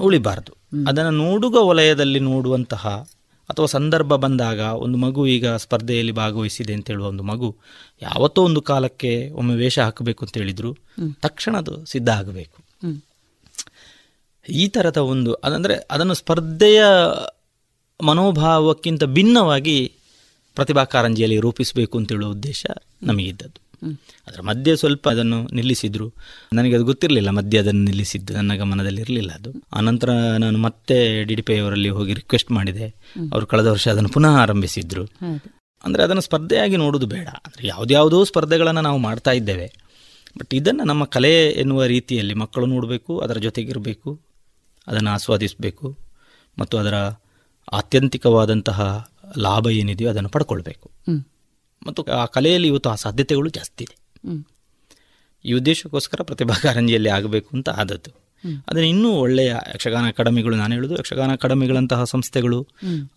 ಉಳಿಬಾರದು. ಅದನ್ನು ನೋಡುಗ ವಲಯದಲ್ಲಿ ನೋಡುವಂತಹ ಅಥವಾ ಸಂದರ್ಭ ಬಂದಾಗ ಒಂದು ಮಗು ಈಗ ಸ್ಪರ್ಧೆಯಲ್ಲಿ ಭಾಗವಹಿಸಿದೆ ಅಂತ ಹೇಳುವ ಒಂದು ಮಗು ಯಾವತ್ತೋ ಒಂದು ಕಾಲಕ್ಕೆ ಒಮ್ಮೆ ವೇಷ ಹಾಕಬೇಕು ಅಂತ ಹೇಳಿದ್ರು ತಕ್ಷಣ ಅದು ಸಿದ್ಧ ಆಗಬೇಕು. ಈ ತರದ ಒಂದು ಅದಂದ್ರೆ ಅದನ್ನು ಸ್ಪರ್ಧೆಯ ಮನೋಭಾವಕ್ಕಿಂತ ಭಿನ್ನವಾಗಿ ಪ್ರತಿಭಾ ಕಾರಂಜಿಯಲ್ಲಿ ರೂಪಿಸಬೇಕು ಅಂತೇಳುವ ಉದ್ದೇಶ ನಮಗಿದ್ದದ್ದು. ಅದರ ಮಧ್ಯೆ ಸ್ವಲ್ಪ ಅದನ್ನು ನಿಲ್ಲಿಸಿದ್ರು. ನನಗೆ ಅದು ಗೊತ್ತಿರಲಿಲ್ಲ ಮಧ್ಯೆ ಅದನ್ನು ನಿಲ್ಲಿಸಿದ್ದು ನನ್ನ ಗಮನದಲ್ಲಿ ಇರಲಿಲ್ಲ ಅದು. ಆನಂತರ ನಾನು ಮತ್ತೆ ಡಿ ಡಿ ಪಿ ಅವರಲ್ಲಿ ಹೋಗಿ ರಿಕ್ವೆಸ್ಟ್ ಮಾಡಿದೆ. ಅವರು ಕಳೆದ ವರ್ಷ ಅದನ್ನು ಪುನಃ ಆರಂಭಿಸಿದ್ರು. ಅಂದರೆ ಅದನ್ನು ಸ್ಪರ್ಧೆಯಾಗಿ ನೋಡೋದು ಬೇಡ. ಅಂದರೆ ಯಾವುದ್ಯಾವುದೋ ಸ್ಪರ್ಧೆಗಳನ್ನು ನಾವು ಮಾಡ್ತಾ ಇದ್ದೇವೆ. ಬಟ್ ಇದನ್ನು ನಮ್ಮ ಕಲೆ ಎನ್ನುವ ರೀತಿಯಲ್ಲಿ ಮಕ್ಕಳು ನೋಡಬೇಕು ಅದರ ಜೊತೆಗಿರಬೇಕು ಅದನ್ನು ಆಸ್ವಾದಿಸಬೇಕು ಮತ್ತು ಅದರ ಆತ್ಯಂತಿಕವಾದಂತಹ ಲಾಭ ಏನಿದೆಯೋ ಅದನ್ನು ಪಡ್ಕೊಳ್ಬೇಕು. ಮತ್ತು ಆ ಕಲೆಯಲ್ಲಿ ಇವತ್ತು ಆ ಸಾಧ್ಯತೆಗಳು ಜಾಸ್ತಿ ಇದೆ. ಈ ಉದ್ದೇಶಕ್ಕೋಸ್ಕರ ಪ್ರತಿಭಾ ಕಾರಂಜಿಯಲ್ಲಿ ಆಗಬೇಕು ಅಂತ ಆದದ್ದು. ಅದನ್ನು ಇನ್ನೂ ಒಳ್ಳೆಯ ಯಕ್ಷಗಾನ ಅಕಾಡೆಮಿಗಳು ನಾನು ಹೇಳುದು ಯಕ್ಷಗಾನ ಅಕಾಡೆಮಿಗಳಂತಹ ಸಂಸ್ಥೆಗಳು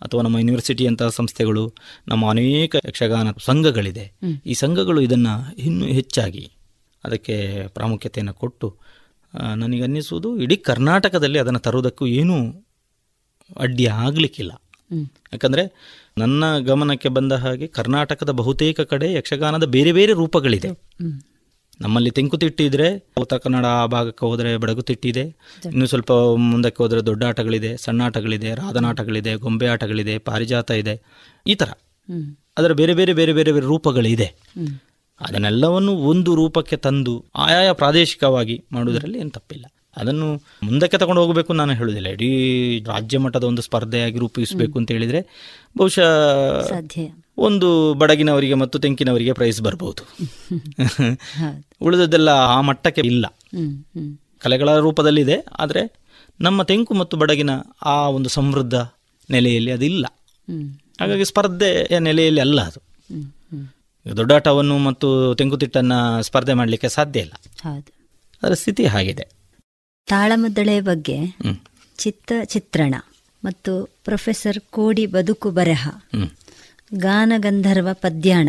ಅಥವಾ ನಮ್ಮ ಯೂನಿವರ್ಸಿಟಿಯಂತಹ ಸಂಸ್ಥೆಗಳು ನಮ್ಮ ಅನೇಕ ಯಕ್ಷಗಾನ ಸಂಘಗಳಿದೆ ಈ ಸಂಘಗಳು ಇದನ್ನು ಇನ್ನೂ ಹೆಚ್ಚಾಗಿ ಅದಕ್ಕೆ ಪ್ರಾಮುಖ್ಯತೆಯನ್ನು ಕೊಟ್ಟು ನನಗೆ ನನಗನ್ನಿಸುವುದು ಇಡೀ ಕರ್ನಾಟಕದಲ್ಲಿ ಅದನ್ನು ತರುವುದಕ್ಕೂ ಏನೂ ಅಡ್ಡಿ ಆಗಲಿಕ್ಕಿಲ್ಲ. ಯಾಕಂದರೆ ನನ್ನ ಗಮನಕ್ಕೆ ಬಂದ ಹಾಗೆ ಕರ್ನಾಟಕದ ಬಹುತೇಕ ಕಡೆ ಯಕ್ಷಗಾನದ ಬೇರೆ ಬೇರೆ ರೂಪಗಳಿದೆ. ನಮ್ಮಲ್ಲಿ ತೆಂಕುತಿಟ್ಟಿದ್ರೆ ಉತ್ತರ ಕನ್ನಡ ಆ ಭಾಗಕ್ಕೆ ಹೋದರೆ ಬಡಗುತಿಟ್ಟಿದೆ ಇನ್ನು ಸ್ವಲ್ಪ ಮುಂದಕ್ಕೆ ಹೋದರೆ ದೊಡ್ಡ ಆಟಗಳಿದೆ ಸಣ್ಣ ಆಟಗಳಿದೆ ರಾಧನಾಟಗಳಿದೆ ಗೊಂಬೆ ಆಟಗಳಿದೆ ಪಾರಿಜಾತ ಇದೆ. ಈ ಥರ. ಅದರ ಬೇರೆ ಬೇರೆ ಬೇರೆ ಬೇರೆ ಬೇರೆ ರೂಪಗಳಿದೆ. ಅದನ್ನೆಲ್ಲವನ್ನು ಒಂದು ರೂಪಕ್ಕೆ ತಂದು ಆಯಾಯ ಪ್ರಾದೇಶಿಕವಾಗಿ ಮಾಡುವುದರಲ್ಲಿ ಏನು ತಪ್ಪಿಲ್ಲ. ಅದನ್ನು ಮುಂದಕ್ಕೆ ತಗೊಂಡು ಹೋಗಬೇಕು ನಾನು ಹೇಳುವುದಿಲ್ಲ. ಇಡೀ ರಾಜ್ಯ ಮಟ್ಟದ ಒಂದು ಸ್ಪರ್ಧೆಯಾಗಿ ರೂಪಿಸಬೇಕು ಅಂತ ಹೇಳಿದರೆ ಬಹುಶಃ ಒಂದು ಬಡಗಿನವರಿಗೆ ಮತ್ತು ತೆಂಕಿನವರಿಗೆ ಪ್ರೈಸ್ ಬರ್ಬೋದು. ಉಳಿದದ್ದೆಲ್ಲ ಆ ಮಟ್ಟಕ್ಕೆ ಇಲ್ಲ. ಕಲೆಗಳ ರೂಪದಲ್ಲಿದೆ ಆದರೆ ನಮ್ಮ ತೆಂಕು ಮತ್ತು ಬಡಗಿನ ಆ ಒಂದು ಸಮೃದ್ಧ ನೆಲೆಯಲ್ಲಿ ಅದಿಲ್ಲ. ಇಲ್ಲ ಹಾಗಾಗಿ ಸ್ಪರ್ಧೆಯ ನೆಲೆಯಲ್ಲಿ ಅಲ್ಲ ಅದು. ದೊಡ್ಡಾಟವನ್ನು ಮತ್ತು ತೆಂಕುತಿಟ್ಟನ್ನು ಸ್ಪರ್ಧೆ ಮಾಡಲಿಕ್ಕೆ ಸಾಧ್ಯ ಇಲ್ಲ. ಅದರ ಸ್ಥಿತಿ ಹಾಗಿದೆ. ತಾಳಮದ್ದಳೆ ಬಗ್ಗೆ. ಚಿತ್ತ ಚಿತ್ರಣ ಮತ್ತು ಪ್ರೊಫೆಸರ್ ಕೋಡಿ ಬದುಕು ಬರಹ. ಗಾನಗಂಧರ್ವ ಪದ್ಯಾಣ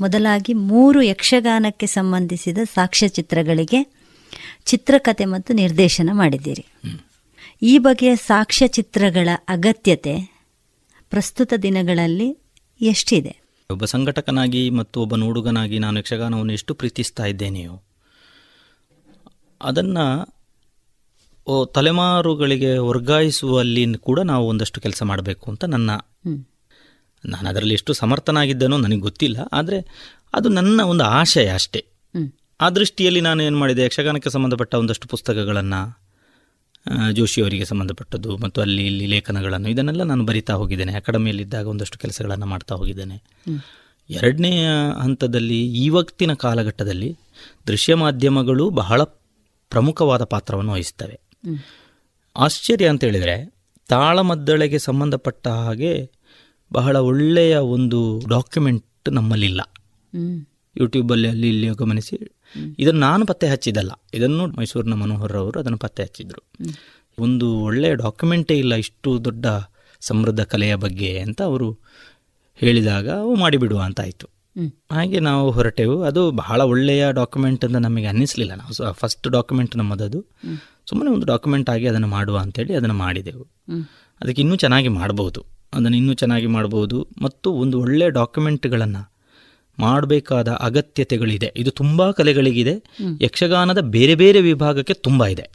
ಮೊದಲಾಗಿ ಮೂರು ಯಕ್ಷಗಾನಕ್ಕೆ ಸಂಬಂಧಿಸಿದ ಸಾಕ್ಷ್ಯಚಿತ್ರಗಳಿಗೆ ಚಿತ್ರಕಥೆ ಮತ್ತು ನಿರ್ದೇಶನ ಮಾಡಿದ್ದೀರಿ ಈ ಬಗೆಯ ಸಾಕ್ಷ್ಯಚಿತ್ರಗಳ ಅಗತ್ಯತೆ ಪ್ರಸ್ತುತ ದಿನಗಳಲ್ಲಿ ಎಷ್ಟಿದೆ ಒಬ್ಬ ಸಂಘಟಕನಾಗಿ ಮತ್ತು ಒಬ್ಬ ನೋಡುಗನಾಗಿ ನಾನು ಯಕ್ಷಗಾನವನ್ನು ಎಷ್ಟು ಪ್ರೀತಿಸ್ತಾ ಇದ್ದೇನೆಯೋ ಅದನ್ನು ತಲೆಮಾರುಗಳಿಗೆ ವರ್ಗಾಯಿಸುವಲ್ಲಿ ಕೂಡ ನಾವು ಒಂದಷ್ಟು ಕೆಲಸ ಮಾಡಬೇಕು ಅಂತ ನನ್ನ ನಾನು ಅದರಲ್ಲಿ ಎಷ್ಟು ಸಮರ್ಥನಾಗಿದ್ದೇನೋ ನನಗೆ ಗೊತ್ತಿಲ್ಲ ಆದರೆ ಅದು ನನ್ನ ಒಂದು ಆಶಯ ಅಷ್ಟೇ. ಆ ದೃಷ್ಟಿಯಲ್ಲಿ ನಾನು ಏನು ಮಾಡಿದೆ ಯಕ್ಷಗಾನಕ್ಕೆ ಸಂಬಂಧಪಟ್ಟ ಒಂದಷ್ಟು ಪುಸ್ತಕಗಳನ್ನು ಜೋಶಿಯವರಿಗೆ ಸಂಬಂಧಪಟ್ಟದ್ದು ಮತ್ತು ಅಲ್ಲಿ ಇಲ್ಲಿ ಲೇಖನಗಳನ್ನು ಇದನ್ನೆಲ್ಲ ನಾನು ಬರಿತಾ ಹೋಗಿದ್ದೇನೆ. ಅಕಾಡೆಮಿಯಲ್ಲಿದ್ದಾಗ ಒಂದಷ್ಟು ಕೆಲಸಗಳನ್ನು ಮಾಡ್ತಾ ಹೋಗಿದ್ದೇನೆ. ಎರಡನೆಯ ಹಂತದಲ್ಲಿ ಇವತ್ತಿನ ಕಾಲಘಟ್ಟದಲ್ಲಿ ದೃಶ್ಯ ಮಾಧ್ಯಮಗಳು ಬಹಳ ಪ್ರಮುಖವಾದ ಪಾತ್ರವನ್ನು ವಹಿಸ್ತವೆ. ಆಶ್ಚರ್ಯ ಅಂತ ಹೇಳಿದರೆ ತಾಳಮದ್ದಳೆಗೆ ಸಂಬಂಧಪಟ್ಟ ಹಾಗೆ ಬಹಳ ಒಳ್ಳೆಯ ಒಂದು ಡಾಕ್ಯುಮೆಂಟ್ ನಮ್ಮಲ್ಲಿಲ್ಲ. ಯೂಟ್ಯೂಬಲ್ಲಿ ಅಲ್ಲಿ ಇಲ್ಲಿ ಗಮನಿಸಿ. ಇದನ್ನು ನಾನು ಪತ್ತೆ ಹಚ್ಚಿದ್ದಲ್ಲ. ಇದನ್ನು ಮೈಸೂರಿನ ಮನೋಹರ್ ಅವರು ಅದನ್ನು ಪತ್ತೆ ಹಚ್ಚಿದ್ರು. ಒಂದು ಒಳ್ಳೆಯ ಡಾಕ್ಯುಮೆಂಟೇ ಇಲ್ಲ ಇಷ್ಟು ದೊಡ್ಡ ಸಮೃದ್ಧ ಕಲೆಯ ಬಗ್ಗೆ ಅಂತ ಅವರು ಹೇಳಿದಾಗ ಅವು ಮಾಡಿಬಿಡುವ ಅಂತಾಯಿತು ಹಾಗೆ ನಾವು ಹೊರಟೆವು. ಅದು ಬಹಳ ಒಳ್ಳೆಯ ಡಾಕ್ಯುಮೆಂಟ್ ಅಂತ ನಮಗೆ ಅನ್ನಿಸಲಿಲ್ಲ. ನಾವು ಫಸ್ಟ್ ಡಾಕ್ಯುಮೆಂಟ್ ನಮ್ಮದದು. ಸುಮ್ಮನೆ ಒಂದು ಡಾಕ್ಯುಮೆಂಟ್ ಆಗಿ ಅದನ್ನು ಮಾಡುವ ಅಂತೇಳಿ ಅದನ್ನು ಮಾಡಿದೆವು. ಅದಕ್ಕೆ ಇನ್ನೂ ಚೆನ್ನಾಗಿ ಮಾಡ್ಬೋದು. ಅದನ್ನು ಇನ್ನೂ ಚೆನ್ನಾಗಿ ಮಾಡ್ಬೋದು. ಮತ್ತು ಒಂದು ಒಳ್ಳೆಯ ಡಾಕ್ಯುಮೆಂಟ್ಗಳನ್ನು ಮಾಡಬೇಕಾದ ಅಗತ್ಯತೆಗಳಿದೆ. ಇದು ತುಂಬ ಕಲೆಗಳಿಗಿದೆ. ಯಕ್ಷಗಾನದ ಬೇರೆ ಬೇರೆ ವಿಭಾಗಕ್ಕೆ ತುಂಬ ಇದೆ.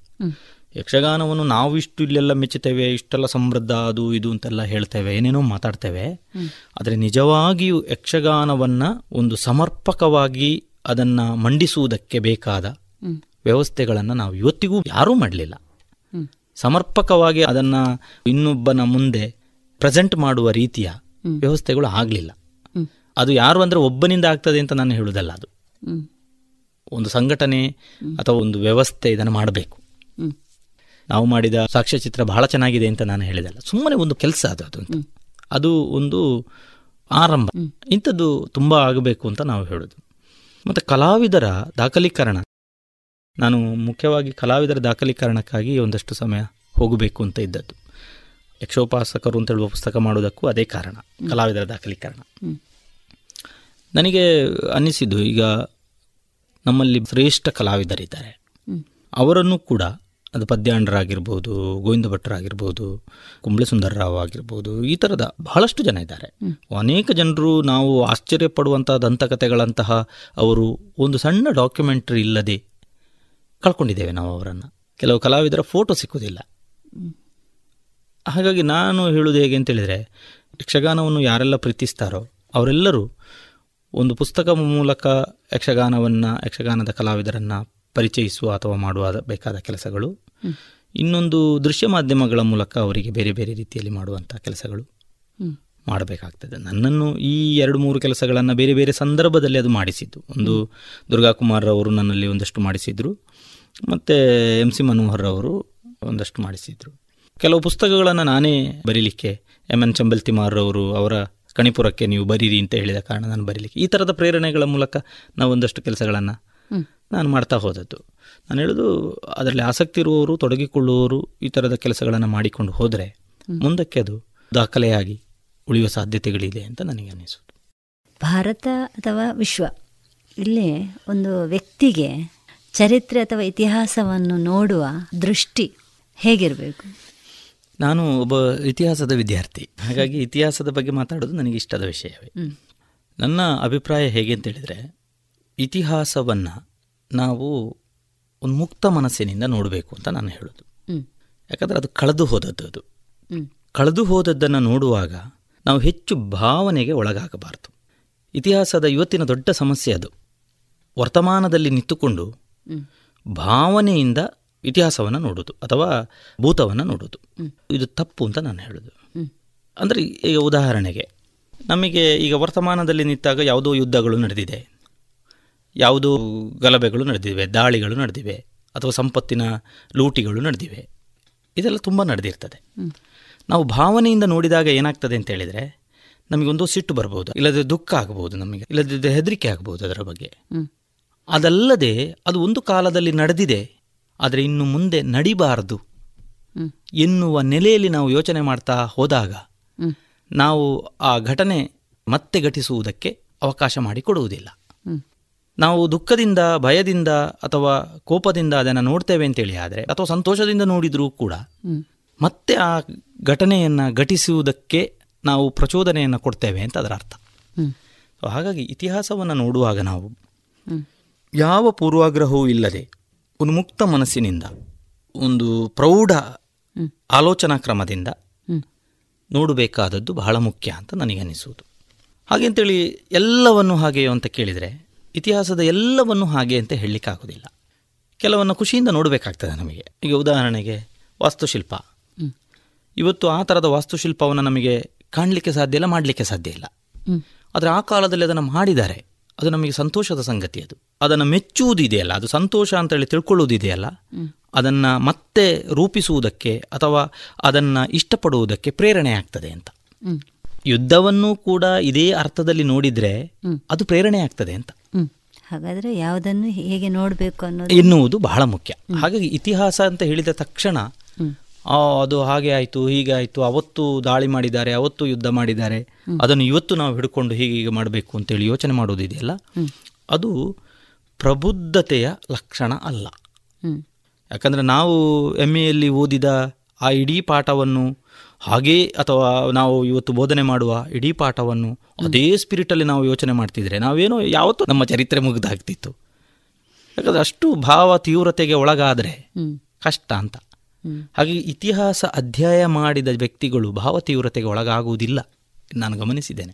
ಯಕ್ಷಗಾನವನ್ನು ನಾವು ಇಷ್ಟು ಇಲ್ಲೆಲ್ಲ ಮೆಚ್ಚುತ್ತೇವೆ ಇಷ್ಟೆಲ್ಲ ಸಮೃದ್ಧ ಅದು ಇದು ಅಂತೆಲ್ಲ ಹೇಳ್ತೇವೆ ಏನೇನೋ ಮಾತಾಡ್ತೇವೆ. ಆದರೆ ನಿಜವಾಗಿಯೂ ಯಕ್ಷಗಾನವನ್ನು ಒಂದು ಸಮರ್ಪಕವಾಗಿ ಅದನ್ನು ಮಂಡಿಸುವುದಕ್ಕೆ ಬೇಕಾದ. ವ್ಯವಸ್ಥೆಗಳನ್ನು ನಾವು ಇವತ್ತಿಗೂ ಯಾರೂ ಮಾಡಲಿಲ್ಲ. ಸಮರ್ಪಕವಾಗಿ ಅದನ್ನು ಇನ್ನೊಬ್ಬನ ಮುಂದೆ ಪ್ರೆಸೆಂಟ್ ಮಾಡುವ ರೀತಿಯ ವ್ಯವಸ್ಥೆಗಳು ಆಗಲಿಲ್ಲ. ಅದು ಯಾರು ಅಂದರೆ ಒಬ್ಬನಿಂದ ಆಗ್ತದೆ ಅಂತ ನಾನು ಹೇಳುವುದಲ್ಲ ಅದು. ಒಂದು ಸಂಘಟನೆ ಅಥವಾ ಒಂದು ವ್ಯವಸ್ಥೆ ಇದನ್ನು ಮಾಡಬೇಕು. ನಾವು ಮಾಡಿದ ಸಾಕ್ಷ್ಯಚಿತ್ರ ಬಹಳ ಚೆನ್ನಾಗಿದೆ ಅಂತ ನಾನು ಹೇಳಿದಲ್ಲ. ಸುಮ್ಮನೆ ಒಂದು ಕೆಲಸ ಅದು ಅದು ಅಂತ. ಅದು ಒಂದು ಆರಂಭ. ಇಂಥದ್ದು ತುಂಬ ಆಗಬೇಕು ಅಂತ ನಾವು ಹೇಳೋದು. ಮತ್ತು ಕಲಾವಿದರ ದಾಖಲೀಕರಣ ನಾನು ಮುಖ್ಯವಾಗಿ ಕಲಾವಿದರ ದಾಖಲೀಕರಣಕ್ಕಾಗಿ ಒಂದಷ್ಟು ಸಮಯ ಹೋಗಬೇಕು ಅಂತ ಇದ್ದದ್ದು. ಯಕ್ಷೋಪಾಸಕರು ಅಂತ ಹೇಳುವ ಪುಸ್ತಕ ಮಾಡೋದಕ್ಕೂ ಅದೇ ಕಾರಣ ಕಲಾವಿದರ ದಾಖಲೀಕರಣ. ನನಗೆ ಅನ್ನಿಸಿದ್ದು ಈಗ ನಮ್ಮಲ್ಲಿ ಶ್ರೇಷ್ಠ ಕಲಾವಿದರಿದ್ದಾರೆ. ಅವರನ್ನು ಕೂಡ ಅದು ಪದ್ಯಾಂಡರಾಗಿರ್ಬೋದು ಗೋವಿಂದ ಭಟ್ರಾಗಿರ್ಬೋದು ಕುಂಬ್ಳೆ ಸುಂದರರಾವ್ ಆಗಿರ್ಬೋದು ಈ ಥರದ ಬಹಳಷ್ಟು ಜನ ಇದ್ದಾರೆ. ಅನೇಕ ಜನರು ನಾವು ಆಶ್ಚರ್ಯಪಡುವಂತಹ ದಂತಕಥೆಗಳಂತಹ ಅವರು ಒಂದು ಸಣ್ಣ ಡಾಕ್ಯುಮೆಂಟ್ರಿ ಇಲ್ಲದೆ ಕಳ್ಕೊಂಡಿದ್ದೇವೆ ನಾವು ಅವರನ್ನು. ಕೆಲವು ಕಲಾವಿದರ ಫೋಟೋ ಸಿಕ್ಕುವುದಿಲ್ಲ ಹಾಗಾಗಿ ನಾನು ಹೇಳುವುದು ಹೇಗೆ ಅಂತೇಳಿದರೆ ಯಕ್ಷಗಾನವನ್ನು ಯಾರೆಲ್ಲ ಪ್ರೀತಿಸ್ತಾರೋ ಅವರೆಲ್ಲರೂ ಒಂದು ಪುಸ್ತಕ ಮೂಲಕ ಯಕ್ಷಗಾನವನ್ನು, ಯಕ್ಷಗಾನದ ಕಲಾವಿದರನ್ನು ಪರಿಚಯಿಸುವ ಅಥವಾ ಮಾಡುವ ಬೇಕಾದ ಕೆಲಸಗಳು. ಇನ್ನೊಂದು ದೃಶ್ಯ ಮಾಧ್ಯಮಗಳ ಮೂಲಕ ಅವರಿಗೆ ಬೇರೆ ಬೇರೆ ರೀತಿಯಲ್ಲಿ ಮಾಡುವಂಥ ಕೆಲಸಗಳು. ಮಾಡಬೇಕಾಗ್ತದೆ. ನನ್ನನ್ನು ಈ ಎರಡು ಮೂರು ಕೆಲಸಗಳನ್ನು ಬೇರೆ ಬೇರೆ ಸಂದರ್ಭದಲ್ಲಿ ಅದು ಮಾಡಿಸಿದ್ದು. ಒಂದು ದುರ್ಗಾಕುಮಾರ್ ಅವರು ನನ್ನಲ್ಲಿ ಒಂದಷ್ಟು ಮಾಡಿಸಿದ್ರು. ಮತ್ತು ಎಂ ಸಿ ಮನೋಹರ್ ಅವರು ಒಂದಷ್ಟು ಮಾಡಿಸಿದರು. ಕೆಲವು ಪುಸ್ತಕಗಳನ್ನು ನಾನೇ ಬರೀಲಿಕ್ಕೆ ಎಂ ಎನ್ ಚಂಬಲ್ತಿಮಾರ್ ಅವರು ಅವರ ಕಣಿಪುರಕ್ಕೆ ನೀವು ಬರೀರಿ ಅಂತ ಹೇಳಿದ ಕಾರಣ ನಾನು ಬರೀಲಿಕ್ಕೆ. ಈ ಥರದ ಪ್ರೇರಣೆಗಳ ಮೂಲಕ ನಾವು ಒಂದಷ್ಟು ಕೆಲಸಗಳನ್ನು ನಾನು ಮಾಡ್ತಾ ಹೋದದ್ದು. ನಾನು ಹೇಳೋದು ಅದರಲ್ಲಿ ಆಸಕ್ತಿ ಇರುವವರು ತೊಡಗಿಕೊಳ್ಳುವವರು ಈ ಥರದ ಕೆಲಸಗಳನ್ನು ಮಾಡಿಕೊಂಡು ಹೋದರೆ ಮುಂದಕ್ಕೆ ಅದು ದಾಖಲೆಯಾಗಿ ಉಳಿಯುವ ಸಾಧ್ಯತೆಗಳಿದೆ ಅಂತ ನನಗೆ ಅನ್ನಿಸುತ್ತೆ ಭಾರತ ಅಥವಾ ವಿಶ್ವ ಇಲ್ಲಿ ಒಂದು ವ್ಯಕ್ತಿಗೆ ಚರಿತ್ರೆ ಅಥವಾ ಇತಿಹಾಸವನ್ನು ನೋಡುವ ದೃಷ್ಟಿ ಹೇಗಿರಬೇಕು? ನಾನು ಒಬ್ಬ ಇತಿಹಾಸದ ವಿದ್ಯಾರ್ಥಿ. ಹಾಗಾಗಿ ಇತಿಹಾಸದ ಬಗ್ಗೆ ಮಾತಾಡೋದು ನನಗೆ ಇಷ್ಟದ ವಿಷಯವೇ. ನನ್ನ ಅಭಿಪ್ರಾಯ ಹೇಗೆ ಅಂತೇಳಿದರೆ ಇತಿಹಾಸವನ್ನು ನಾವು ಒಂದು ಮುಕ್ತ ಮನಸ್ಸಿನಿಂದ ನೋಡಬೇಕು ಅಂತ ನಾನು ಹೇಳೋದು. ಯಾಕಂದರೆ ಅದು ಕಳೆದು ಹೋದದ್ದು ಅದು. ಕಳೆದು ಹೋದದ್ದನ್ನು ನೋಡುವಾಗ ನಾವು ಹೆಚ್ಚು ಭಾವನೆಗೆ ಒಳಗಾಗಬಾರ್ದು. ಇತಿಹಾಸದ ಇವತ್ತಿನ ದೊಡ್ಡ ಸಮಸ್ಯೆ ಅದು. ವರ್ತಮಾನದಲ್ಲಿ ನಿಂತುಕೊಂಡು. ಭಾವನೆಯಿಂದ ಇತಿಹಾಸವನ್ನು ನೋಡೋದು ಅಥವಾ ಭೂತವನ್ನು ನೋಡೋದು. ಇದು ತಪ್ಪು ಅಂತ ನಾನು ಹೇಳೋದು. ಅಂದರೆ ಈಗ ಉದಾಹರಣೆಗೆ, ನಮಗೆ ಈಗ ವರ್ತಮಾನದಲ್ಲಿ ನಿಂತಾಗ ಯಾವುದೋ ಯುದ್ಧಗಳು ನಡೆದಿದೆ. ಯಾವುದೋ ಗಲಭೆಗಳು ನಡೆದಿವೆ, ದಾಳಿಗಳು ನಡೆದಿವೆ, ಅಥವಾ ಸಂಪತ್ತಿನ ಲೂಟಿಗಳು ನಡೆದಿವೆ. ಇದೆಲ್ಲ ತುಂಬ ನಡೆದಿರ್ತದೆ. ನಾವು ಭಾವನೆಯಿಂದ ನೋಡಿದಾಗ ಏನಾಗ್ತದೆ ಅಂತ ಹೇಳಿದರೆ, ನಮಗೊಂದು ಸಿಟ್ಟು ಬರ್ಬೋದು. ಇಲ್ಲದ್ರೆ ದುಃಖ ಆಗ್ಬೋದು ನಮಗೆ. ಇಲ್ಲದಿದ್ದರೆ ಹೆದರಿಕೆ ಆಗ್ಬೋದು ಅದರ ಬಗ್ಗೆ. ಅದಲ್ಲದೆ ಅದು ಒಂದು ಕಾಲದಲ್ಲಿ ನಡೆದಿದೆ ಆದರೆ ಇನ್ನು ಮುಂದೆ ನಡಿಬಾರದು. ಎನ್ನುವ ನೆಲೆಯಲ್ಲಿ ನಾವು ಯೋಚನೆ ಮಾಡ್ತಾ ಹೋದಾಗ ನಾವು ಆ ಘಟನೆ ಮತ್ತೆ ಘಟಿಸುವುದಕ್ಕೆ ಅವಕಾಶ ಮಾಡಿಕೊಡುವುದಿಲ್ಲ. ನಾವು ದುಃಖದಿಂದ ಭಯದಿಂದ ಅಥವಾ ಕೋಪದಿಂದ ಅದನ್ನು ನೋಡ್ತೇವೆ ಅಂತೇಳಿ ಆದರೆ ಅಥವಾ ಸಂತೋಷದಿಂದ ನೋಡಿದರೂ ಕೂಡ. ಮತ್ತೆ ಆ ಘಟನೆಯನ್ನು ಘಟಿಸುವುದಕ್ಕೆ ನಾವು ಪ್ರಚೋದನೆಯನ್ನು ಕೊಡ್ತೇವೆ ಅಂತ ಅದರ ಅರ್ಥ ಹಾಗಾಗಿ ಇತಿಹಾಸವನ್ನು ನೋಡುವಾಗ ನಾವು. ಯಾವ ಪೂರ್ವಾಗ್ರಹವೂ ಇಲ್ಲದೆ ಒಂದು ಮುಕ್ತ ಮನಸ್ಸಿನಿಂದ ಒಂದು ಪ್ರೌಢ ಆಲೋಚನಾ ಕ್ರಮದಿಂದ ನೋಡಬೇಕಾದದ್ದು ಬಹಳ ಮುಖ್ಯ ಅಂತ ನನಗನ್ನಿಸುವುದು ಹಾಗೆ ಅಂತೇಳಿ ಎಲ್ಲವನ್ನು ಹಾಗೆಯೋ ಅಂತ ಕೇಳಿದರೆ ಇತಿಹಾಸದ ಎಲ್ಲವನ್ನು ಹಾಗೆ ಅಂತ ಹೇಳಲಿಕ್ಕಾಗೋದಿಲ್ಲ ಕೆಲವನ್ನು ಖುಷಿಯಿಂದ ನೋಡಬೇಕಾಗ್ತದೆ ನಮಗೆ. ಈಗ ಉದಾಹರಣೆಗೆ ವಾಸ್ತುಶಿಲ್ಪ. ಇವತ್ತು ಆ ಥರದ ವಾಸ್ತುಶಿಲ್ಪವನ್ನು ನಮಗೆ ಕಾಣಲಿಕ್ಕೆ ಸಾಧ್ಯ ಇಲ್ಲ ಮಾಡಲಿಕ್ಕೆ ಸಾಧ್ಯ ಇಲ್ಲ. ಆದರೆ ಆ ಕಾಲದಲ್ಲಿ ಅದನ್ನು ಮಾಡಿದ್ದಾರೆ. ಅದು ನಮಗೆ ಸಂತೋಷದ ಸಂಗತಿ ಅದು. ಅದನ್ನು ಮೆಚ್ಚುವುದು ಇದೆಯಲ್ಲ ಅದು ಸಂತೋಷ ಅಂತೇಳಿ ತಿಳ್ಕೊಳ್ಳುವುದಿದೆಯಲ್ಲ ಹ್ಮ್. ಅದನ್ನು ಮತ್ತೆ ರೂಪಿಸುವುದಕ್ಕೆ ಅಥವಾ ಅದನ್ನು ಇಷ್ಟಪಡುವುದಕ್ಕೆ ಪ್ರೇರಣೆ ಆಗ್ತದೆ ಅಂತ. ಯುದ್ಧವನ್ನು ಕೂಡ ಇದೇ ಅರ್ಥದಲ್ಲಿ ನೋಡಿದರೆ ಅದು ಪ್ರೇರಣೆ ಆಗ್ತದೆ ಅಂತ. ಹಾಗಾದ್ರೆ ಯಾವುದನ್ನು ಹೇಗೆ ನೋಡಬೇಕು ಅನ್ನೋದು? ಎನ್ನುವುದು ಬಹಳ ಮುಖ್ಯ. ಹಾಗಾಗಿ ಇತಿಹಾಸ ಅಂತ ಹೇಳಿದ ತಕ್ಷಣ ಅದು ಹಾಗೆ ಆಯಿತು ಹೀಗೆ ಆಯಿತು ಅವತ್ತು ದಾಳಿ ಮಾಡಿದ್ದಾರೆ ಅವತ್ತು ಯುದ್ಧ ಮಾಡಿದ್ದಾರೆ. ಅದನ್ನು ಇವತ್ತು ನಾವು ಹಿಡ್ಕೊಂಡು ಹೀಗೆ ಹೀಗೆ ಮಾಡಬೇಕು ಅಂತೇಳಿ ಯೋಚನೆ ಮಾಡೋದಿದೆಯಲ್ಲ ಅದು ಪ್ರಬುದ್ಧತೆಯ ಲಕ್ಷಣ ಅಲ್ಲ. ಯಾಕಂದರೆ ನಾವು ಎಂ ಎಲ್ಲಿ ಓದಿದ ಆ ಇಡೀ ಪಾಠವನ್ನು ಹಾಗೇ ಅಥವಾ ನಾವು ಇವತ್ತು ಬೋಧನೆ ಮಾಡುವ ಇಡೀ ಪಾಠವನ್ನು ಅದೇ ಸ್ಪಿರಿಟಲ್ಲಿ ನಾವು ಯೋಚನೆ ಮಾಡ್ತಿದ್ರೆ ನಾವೇನೋ ಯಾವತ್ತೂ ನಮ್ಮ ಚರಿತ್ರೆ ಮುಗಿದಾಗ್ತಿತ್ತು. ಯಾಕಂದರೆ ಅಷ್ಟು ಭಾವ ತೀವ್ರತೆಗೆ ಒಳಗಾದರೆ ಕಷ್ಟ ಅಂತ. ಹಾಗೆ ಇತಿಹಾಸ ಅಧ್ಯಯ ಮಾಡಿದ ವ್ಯಕ್ತಿಗಳು ಭಾವತೀವ್ರತೆಗೆ ಒಳಗಾಗುವುದಿಲ್ಲ ನಾನು ಗಮನಿಸಿದ್ದೇನೆ.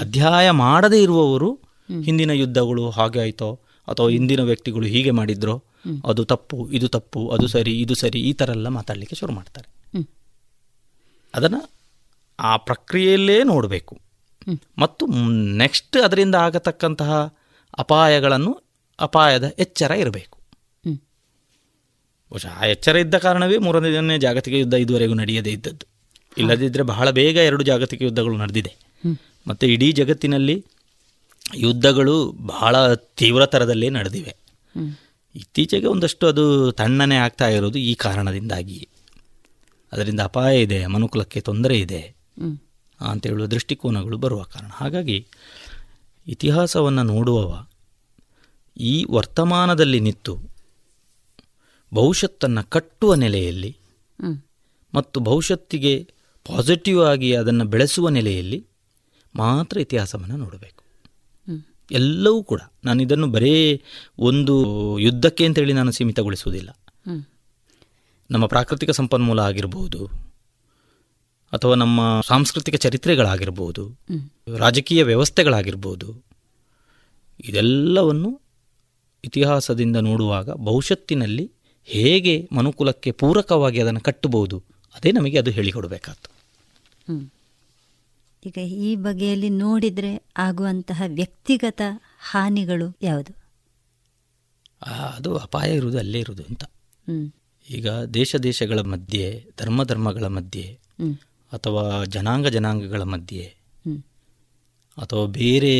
ಅಧ್ಯಾಯ ಮಾಡದೇ ಇರುವವರು ಹಿಂದಿನ ಯುದ್ಧಗಳು ಹಾಗೆ ಆಯ್ತೋ, ಅಥವಾ ಹಿಂದಿನ ವ್ಯಕ್ತಿಗಳು ಹೀಗೆ ಮಾಡಿದ್ರೋ, ಅದು ತಪ್ಪು, ಇದು ತಪ್ಪು, ಅದು ಸರಿ, ಇದು ಸರಿ, ಈ ಥರ ಎಲ್ಲ ಮಾತಾಡಲಿಕ್ಕೆ ಶುರು ಮಾಡ್ತಾರೆ ಅದನ್ನ ಆ ಪ್ರಕ್ರಿಯೆಯಲ್ಲೇ ನೋಡಬೇಕು ಮತ್ತು ನೆಕ್ಸ್ಟ್ ಅದರಿಂದ ಆಗತಕ್ಕಂತಹ ಅಪಾಯಗಳನ್ನು, ಅಪಾಯದ ಎಚ್ಚರ ಇರಬೇಕು. ಬಹುಶಃ ಆ ಎಚ್ಚರ ಇದ್ದ ಕಾರಣವೇ ಮೂರನೇ ಜಾಗತಿಕ ಯುದ್ಧ ಇದುವರೆಗೂ ನಡೆಯದೇ ಇದ್ದದ್ದು ಇಲ್ಲದಿದ್ದರೆ ಬಹಳ ಬೇಗ ಎರಡು ಜಾಗತಿಕ ಯುದ್ಧಗಳು ನಡೆದಿದೆ. ಮತ್ತು ಇಡೀ ಜಗತ್ತಿನಲ್ಲಿ ಯುದ್ಧಗಳು ಬಹಳ ತೀವ್ರತರದಲ್ಲೇ ನಡೆದಿವೆ. ಇತ್ತೀಚೆಗೆ ಒಂದಷ್ಟು ಅದು ತಣ್ಣನೆ ಆಗ್ತಾ ಇರೋದು ಈ ಕಾರಣದಿಂದಾಗಿ ಅದರಿಂದ ಅಪಾಯ ಇದೆ, ಮನುಕುಲಕ್ಕೆ ತೊಂದರೆ ಇದೆ. ಅಂತ ಹೇಳುವ ದೃಷ್ಟಿಕೋನಗಳು ಬರುವ ಕಾರಣ ಹಾಗಾಗಿ ಇತಿಹಾಸವನ್ನು ನೋಡುವವ ಈ ವರ್ತಮಾನದಲ್ಲಿ ನಿಂತು ಭವಿಷ್ಯತ್ತನ್ನು ಕಟ್ಟುವ ನೆಲೆಯಲ್ಲಿ ಮತ್ತು ಭವಿಷ್ಯತ್ತಿಗೆ ಪಾಸಿಟಿವ್ ಆಗಿ ಅದನ್ನು ಬೆಳೆಸುವ ನೆಲೆಯಲ್ಲಿ ಮಾತ್ರ ಇತಿಹಾಸವನ್ನು ನೋಡಬೇಕು. ಎಲ್ಲವೂ ಕೂಡ ನಾನು ಇದನ್ನು ಬರೇ ಒಂದು ಯುದ್ಧಕ್ಕೆ ಅಂತೇಳಿ ನಾನು ಸೀಮಿತಗೊಳಿಸುವುದಿಲ್ಲ. ನಮ್ಮ ಪ್ರಾಕೃತಿಕ ಸಂಪನ್ಮೂಲ ಆಗಿರಬಹುದು ಅಥವಾ ನಮ್ಮ ಸಾಂಸ್ಕೃತಿಕ ಚರಿತ್ರೆಗಳಾಗಿರ್ಬೋದು ರಾಜಕೀಯ ವ್ಯವಸ್ಥೆಗಳಾಗಿರ್ಬೋದು ಇದೆಲ್ಲವನ್ನು ಇತಿಹಾಸದಿಂದ ನೋಡುವಾಗ ಭವಿಷ್ಯತ್ತಿನಲ್ಲಿ ಹೇಗೆ ಮನುಕುಲಕ್ಕೆ ಪೂರಕವಾಗಿ ಅದನ್ನು ಕಟ್ಟಬಹುದು ಅದೇ ನಮಗೆ ಅದು ಹೇಳಿಕೊಡಬೇಕಾಗ್ತದೆ ಹ್ಮ್. ಈಗ ಈ ಬಗೆಯಲ್ಲಿ ನೋಡಿದರೆ ಆಗುವಂತಹ ವ್ಯಕ್ತಿಗತ ಹಾನಿಗಳು ಯಾವುದು? ಅದು ಅಪಾಯ ಇರುವುದು ಅಲ್ಲೇ ಇರುವುದು ಅಂತ. ಈಗ ದೇಶ ದೇಶಗಳ ಮಧ್ಯೆ ಧರ್ಮ ಧರ್ಮಗಳ ಮಧ್ಯೆ ಅಥವಾ ಜನಾಂಗ ಜನಾಂಗಗಳ ಮಧ್ಯೆ ಅಥವಾ ಬೇರೆ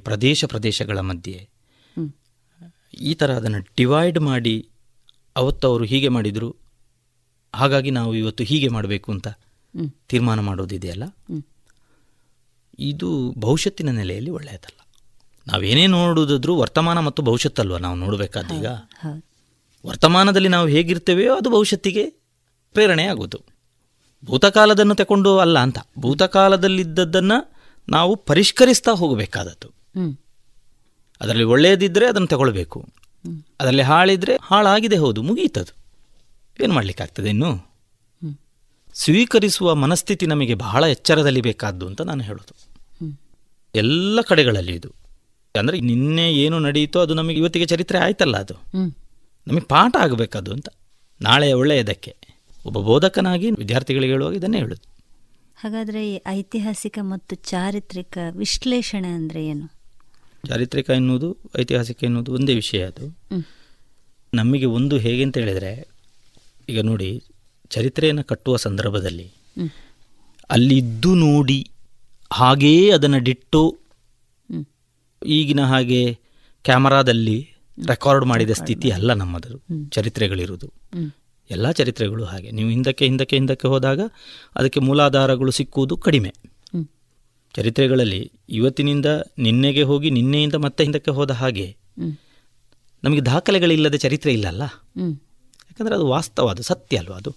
ಪ್ರದೇಶ ಪ್ರದೇಶಗಳ ಮಧ್ಯೆ ಈ ಥರ ಅದನ್ನು ಡಿವೈಡ್ ಮಾಡಿ ಅವತ್ತು ಅವರು ಹೀಗೆ ಮಾಡಿದರು. ಹಾಗಾಗಿ ನಾವು ಇವತ್ತು ಹೀಗೆ ಮಾಡಬೇಕು ಅಂತ. ತೀರ್ಮಾನ ಮಾಡೋದಿದೆಯಲ್ಲ? ಇದು ಭವಿಷ್ಯತ್ತಿನ ನೆಲೆಯಲ್ಲಿ ಒಳ್ಳೆಯದಲ್ಲ. ನಾವೇನೇ ನೋಡುದಾದ್ರೂ ವರ್ತಮಾನ ಮತ್ತು ಭವಿಷ್ಯತ್ತಲ್ವ? ನಾವು ನೋಡಬೇಕಾದೀಗ ಈಗ. ವರ್ತಮಾನದಲ್ಲಿ ನಾವು ಹೇಗಿರ್ತೇವೆಯೋ ಅದು ಭವಿಷ್ಯತ್ತಿಗೆ ಪ್ರೇರಣೆ ಆಗೋದು. ಭೂತಕಾಲದನ್ನು ತಗೊಂಡು ಅಲ್ಲ ಅಂತ. ಭೂತಕಾಲದಲ್ಲಿದ್ದದ್ದನ್ನು ನಾವು ಪರಿಷ್ಕರಿಸ್ತಾ ಹೋಗಬೇಕಾದದ್ದು. ಅದರಲ್ಲಿ ಒಳ್ಳೆಯದಿದ್ದರೆ ಅದನ್ನು ತಗೊಳ್ಬೇಕು. ಅದರಲ್ಲಿ ಹಾಳಿದ್ರೆ ಹಾಳಾಗಿದೆ ಹೌದು ಮುಗೀತದು. ಏನು ಮಾಡಲಿಕ್ಕಾಗ್ತದೆ ಇನ್ನು? ಸ್ವೀಕರಿಸುವ ಮನಸ್ಥಿತಿ ನಮಗೆ ಬಹಳ ಎಚ್ಚರದಲ್ಲಿ ಬೇಕಾದ್ದು ಅಂತ ನಾನು ಹೇಳೋದು. ಎಲ್ಲ ಕಡೆಗಳಲ್ಲಿ ಇದು. ಅಂದರೆ ನಿನ್ನೆ ಏನು ನಡೆಯಿತೋ ಅದು ನಮಗೆ ಇವತ್ತಿಗೆ ಚರಿತ್ರೆ ಆಯ್ತಲ್ಲ ಅದು. ನಮಗೆ ಪಾಠ ಆಗಬೇಕದು ಅಂತ. ನಾಳೆ ಒಳ್ಳೆಯದಕ್ಕೆ. ಒಬ್ಬ ಬೋಧಕನಾಗಿ ವಿದ್ಯಾರ್ಥಿಗಳಿಗೆ ಹೇಳುವಾಗ ಇದನ್ನೇ ಹೇಳೋದು. ಹಾಗಾದರೆ ಐತಿಹಾಸಿಕ ಮತ್ತು ಚಾರಿತ್ರಿಕ ವಿಶ್ಲೇಷಣೆ ಅಂದರೆ ಏನು? ಚಾರಿತ್ರಿಕ ಎನ್ನುವುದು ಐತಿಹಾಸಿಕ ಎನ್ನುವುದು ಒಂದೇ ವಿಷಯ ಅದು. ನಮಗೆ ಒಂದು ಹೇಗೆ ಅಂತ ಹೇಳಿದರೆ ಈಗ ನೋಡಿ ಚರಿತ್ರೆಯನ್ನು ಕಟ್ಟುವ ಸಂದರ್ಭದಲ್ಲಿ ಅಲ್ಲಿದ್ದು ನೋಡಿ ಹಾಗೆಯೇ ಅದನ್ನು ಡಿಟ್ಟು ಈಗಿನ ಹಾಗೆ ಕ್ಯಾಮರಾದಲ್ಲಿ ರೆಕಾರ್ಡ್ ಮಾಡಿದ ಸ್ಥಿತಿ ಅಲ್ಲ ನಮ್ಮದು ಚರಿತ್ರೆಗಳಿರುವುದು. ಎಲ್ಲ ಚರಿತ್ರೆಗಳು ಹಾಗೆ. ನೀವು ಹಿಂದಕ್ಕೆ ಹಿಂದಕ್ಕೆ ಹಿಂದಕ್ಕೆ ಹೋದಾಗ ಅದಕ್ಕೆ ಮೂಲಾಧಾರಗಳು ಸಿಕ್ಕುವುದು ಕಡಿಮೆ. ಚರಿತ್ರೆಗಳಲ್ಲಿ ಇವತ್ತಿನಿಂದ ನಿನ್ನೆಗೆ ಹೋಗಿ ನಿನ್ನೆಯಿಂದ ಮತ್ತೆ ಹಿಂದಕ್ಕೆ ಹೋದ ಹಾಗೆ. ನಮಗೆ ದಾಖಲೆಗಳಿಲ್ಲದೆ ಚರಿತ್ರೆ ಇಲ್ಲಲ್ಲ? ಅಲ್ಲ ಯಾಕಂದರೆ ಅದು ವಾಸ್ತವ ಅದು ಸತ್ಯ ಅಲ್ವಾ ಅದು?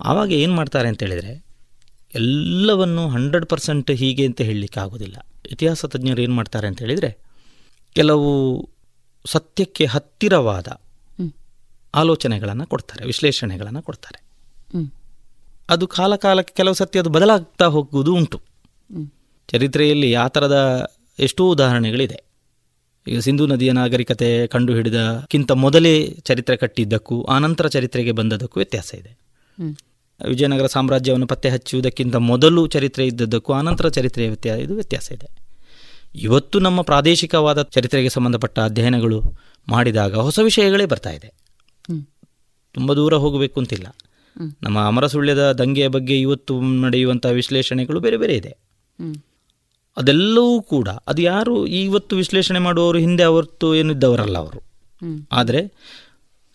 ಆವಾಗ ಏನು ಮಾಡ್ತಾರೆ ಅಂತ ಹೇಳಿದರೆ ಎಲ್ಲವನ್ನು ಹಂಡ್ರೆಡ್ ಪರ್ಸೆಂಟ್ ಹೀಗೆ ಅಂತ ಹೇಳಲಿಕ್ಕೆ ಆಗೋದಿಲ್ಲ. ಇತಿಹಾಸ ತಜ್ಞರು ಏನು ಮಾಡ್ತಾರೆ ಅಂತ ಹೇಳಿದರೆ ಕೆಲವು ಸತ್ಯಕ್ಕೆ ಹತ್ತಿರವಾದ ಆಲೋಚನೆಗಳನ್ನು ಕೊಡ್ತಾರೆ ವಿಶ್ಲೇಷಣೆಗಳನ್ನು ಕೊಡ್ತಾರೆ. ಅದು ಕಾಲ ಕಾಲಕ್ಕೆ ಕೆಲವು ಸತ್ಯ ಅದು ಬದಲಾಗ್ತಾ ಹೋಗುವುದು ಉಂಟು. ಚರಿತ್ರೆಯಲ್ಲಿ ಆ ಥರದ ಎಷ್ಟೋ ಉದಾಹರಣೆಗಳಿದೆ. ಈಗ ಸಿಂಧೂ ನದಿಯ ನಾಗರಿಕತೆ ಕಂಡುಹಿಡಿದಕ್ಕಿಂತ ಮೊದಲೇ ಚರಿತ್ರೆ ಕಟ್ಟಿದ್ದಕ್ಕೂ ಆನಂತರ ಚರಿತ್ರೆಗೆ ಬಂದದಕ್ಕೂ ವ್ಯತ್ಯಾಸ ಇದೆ. ವಿಜಯನಗರ ಸಾಮ್ರಾಜ್ಯವನ್ನು ಪತ್ತೆ ಹಚ್ಚುವುದಕ್ಕಿಂತ ಮೊದಲು ಚರಿತ್ರೆ ಇದ್ದದ್ದಕ್ಕೂ ಆನಂತರ ಚರಿತ್ರೆಯ ವ್ಯತ್ಯಾಸ ಇದು ವ್ಯತ್ಯಾಸ ಇದೆ. ಇವತ್ತು ನಮ್ಮ ಪ್ರಾದೇಶಿಕವಾದ ಚರಿತ್ರೆಗೆ ಸಂಬಂಧಪಟ್ಟ ಅಧ್ಯಯನಗಳು ಮಾಡಿದಾಗ ಹೊಸ ವಿಷಯಗಳೇ ಬರ್ತಾ ಇದೆ. ತುಂಬ ದೂರ ಹೋಗಬೇಕು ಅಂತಿಲ್ಲ. ನಮ್ಮ ನಮ್ಮ ಅಮರಸುಳ್ಯದ ದಂಗೆಯ ಬಗ್ಗೆ ಇವತ್ತು ನಡೆಯುವಂಥ ವಿಶ್ಲೇಷಣೆಗಳು ಬೇರೆ ಬೇರೆ ಇದೆ. ಅದೆಲ್ಲವೂ ಕೂಡ, ಅದು ಯಾರು ಇವತ್ತು ವಿಶ್ಲೇಷಣೆ ಮಾಡುವವರು, ಹಿಂದೆ ಅವತ್ತು ಏನಿದ್ದವರಲ್ಲ ಅವರು. ಆದರೆ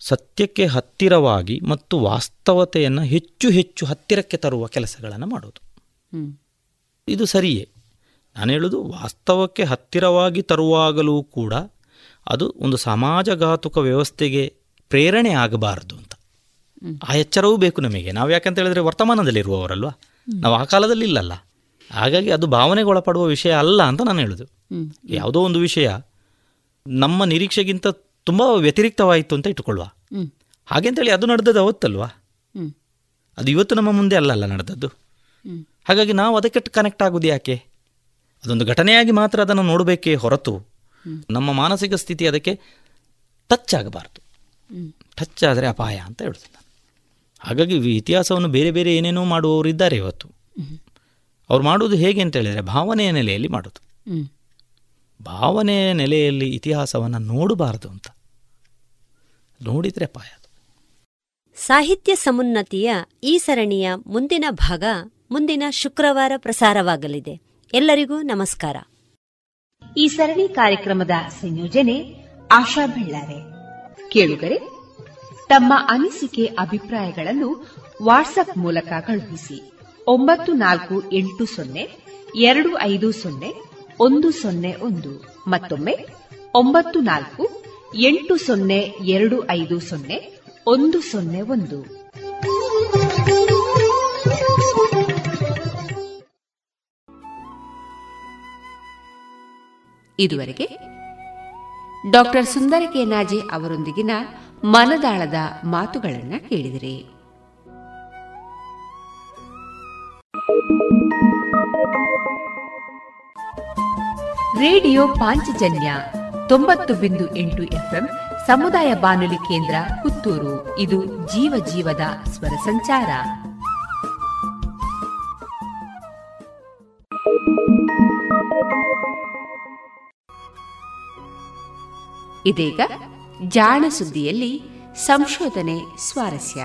ಸತ್ಯಕ್ಕೆ ಹತ್ತಿರವಾಗಿ ಮತ್ತು ವಾಸ್ತವತೆಯನ್ನು ಹೆಚ್ಚು ಹೆಚ್ಚು ಹತ್ತಿರಕ್ಕೆ ತರುವ ಕೆಲಸಗಳನ್ನು ಮಾಡೋದು. ಇದು ಸರಿಯೇ. ನಾನು ಹೇಳೋದು ವಾಸ್ತವಕ್ಕೆ ಹತ್ತಿರವಾಗಿ ತರುವಾಗಲೂ ಕೂಡ ಅದು ಒಂದು ಸಮಾಜಘಾತುಕ ವ್ಯವಸ್ಥೆಗೆ ಪ್ರೇರಣೆ ಆಗಬಾರದು ಅಂತ. ಆ ಎಚ್ಚರವೂ ಬೇಕು ನಮಗೆ. ನಾವು ಯಾಕಂತ ಹೇಳಿದ್ರೆ ವರ್ತಮಾನದಲ್ಲಿರುವವರಲ್ವಾ? ನಾವು ಆ ಕಾಲದಲ್ಲಿ ಇಲ್ಲಲ್ಲ. ಹಾಗಾಗಿ ಅದು ಭಾವನೆಗೆ ಒಳಪಡುವ ವಿಷಯ ಅಲ್ಲ ಅಂತ ನಾನು ಹೇಳೋದು. ಯಾವುದೋ ಒಂದು ವಿಷಯ ನಮ್ಮ ನಿರೀಕ್ಷೆಗಿಂತ ತುಂಬ ವ್ಯತಿರಿಕ್ತವಾಯಿತು ಅಂತ ಇಟ್ಟುಕೊಳ್ಳುವ. ಹಾಗೆ ಅಂತೇಳಿ ಅದು ನಡೆದದ್ದು ಅವತ್ತಲ್ವಾ? ಅದು ಇವತ್ತು ನಮ್ಮ ಮುಂದೆ ಅಲ್ಲಲ್ಲ ನಡೆದದ್ದು. ಹಾಗಾಗಿ ನಾವು ಅದಕ್ಕೆ ಕನೆಕ್ಟ್ ಆಗೋದು ಯಾಕೆ? ಅದೊಂದು ಘಟನೆಯಾಗಿ ಮಾತ್ರ ಅದನ್ನು ನೋಡಬೇಕೇ ಹೊರತು ನಮ್ಮ ಮಾನಸಿಕ ಸ್ಥಿತಿ ಅದಕ್ಕೆ ಟಚ್ ಆಗಬಾರ್ದು. ಟಚ್ ಆದರೆ ಅಪಾಯ ಅಂತ ಹೇಳೋದು ನಾನು. ಹಾಗಾಗಿ ಇತಿಹಾಸವನ್ನು ಬೇರೆ ಬೇರೆ ಏನೇನೋ ಮಾಡುವವರು ಇದ್ದಾರೆ ಇವತ್ತು. ಅವ್ರು ಮಾಡೋದು ಹೇಗೆ ಅಂತ ಹೇಳಿದರೆ ಭಾವನೆಯ ನೆಲೆಯಲ್ಲಿ ಮಾಡೋದು ಹ್ಮ್. ಭಾವನೆಯ ನೆಲೆಯಲ್ಲಿ ಇತಿಹಾಸವನ್ನು ನೋಡಬಾರದು ಅಂತ. ನೋಡಿದರೆ ಅಪಾಯ ಅದು. ಸಾಹಿತ್ಯ ಸಮುನ್ನತಿಯ ಈ ಸರಣಿಯ ಮುಂದಿನ ಭಾಗ ಮುಂದಿನ ಶುಕ್ರವಾರ ಪ್ರಸಾರವಾಗಲಿದೆ. ಎಲ್ಲರಿಗೂ ನಮಸ್ಕಾರ. ಈ ಸರಣಿ ಕಾರ್ಯಕ್ರಮದ ಸಂಯೋಜನೆ ಆಶಾ ಬೆಳ್ಳಾರೆ. ಕೇಳುಗರೆ ತಮ್ಮ ಅನಿಸಿಕೆ ಅಭಿಪ್ರಾಯಗಳನ್ನು ವಾಟ್ಸ್ಆಪ್ ಮೂಲಕ ಕಳುಹಿಸಿ. ಒಂಬತ್ತು ನಾಲ್ಕು ಎಂಟು ಸೊನ್ನೆ, ಎರಡು ಐದು ಸೊನ್ನೆ, ಒಂದು ಸೊನ್ನೆ ಒಂದು. ಮತ್ತೊಮ್ಮೆ ಒಂಬತ್ತು ನಾಲ್ಕು ಎಂಟು ಸೊನ್ನೆ, ಎರಡು ಐದು ಸೊನ್ನೆ, ಒಂದು ಸೊನ್ನೆ ಒಂದು. ಇದುವರೆಗೆ ಡಾಕ್ಟರ್ ಸುಂದರ ಕೆನಾಜೆ ಅವರೊಂದಿಗಿನ ಮನದಾಳದ ಮಾತುಗಳನ್ನು ಕೇಳಿದಿರಿ. ರೇಡಿಯೋ ಪಾಂಚಜನ್ಯ ತೊಂಬತ್ತು ಬಿಂದು ಎಂಟು ಎಫ್ಎಂ ಸಮುದಾಯ ಬಾನುಲಿ ಕೇಂದ್ರ ಪುತ್ತೂರು. ಇದು ಜೀವ ಜೀವದ ಸ್ವರ ಸಂಚಾರ. ಇದೀಗ ಜಾಣ ಸುದ್ದಿಯಲ್ಲಿ ಸಂಶೋಧನೆ ಸ್ವಾರಸ್ಯ.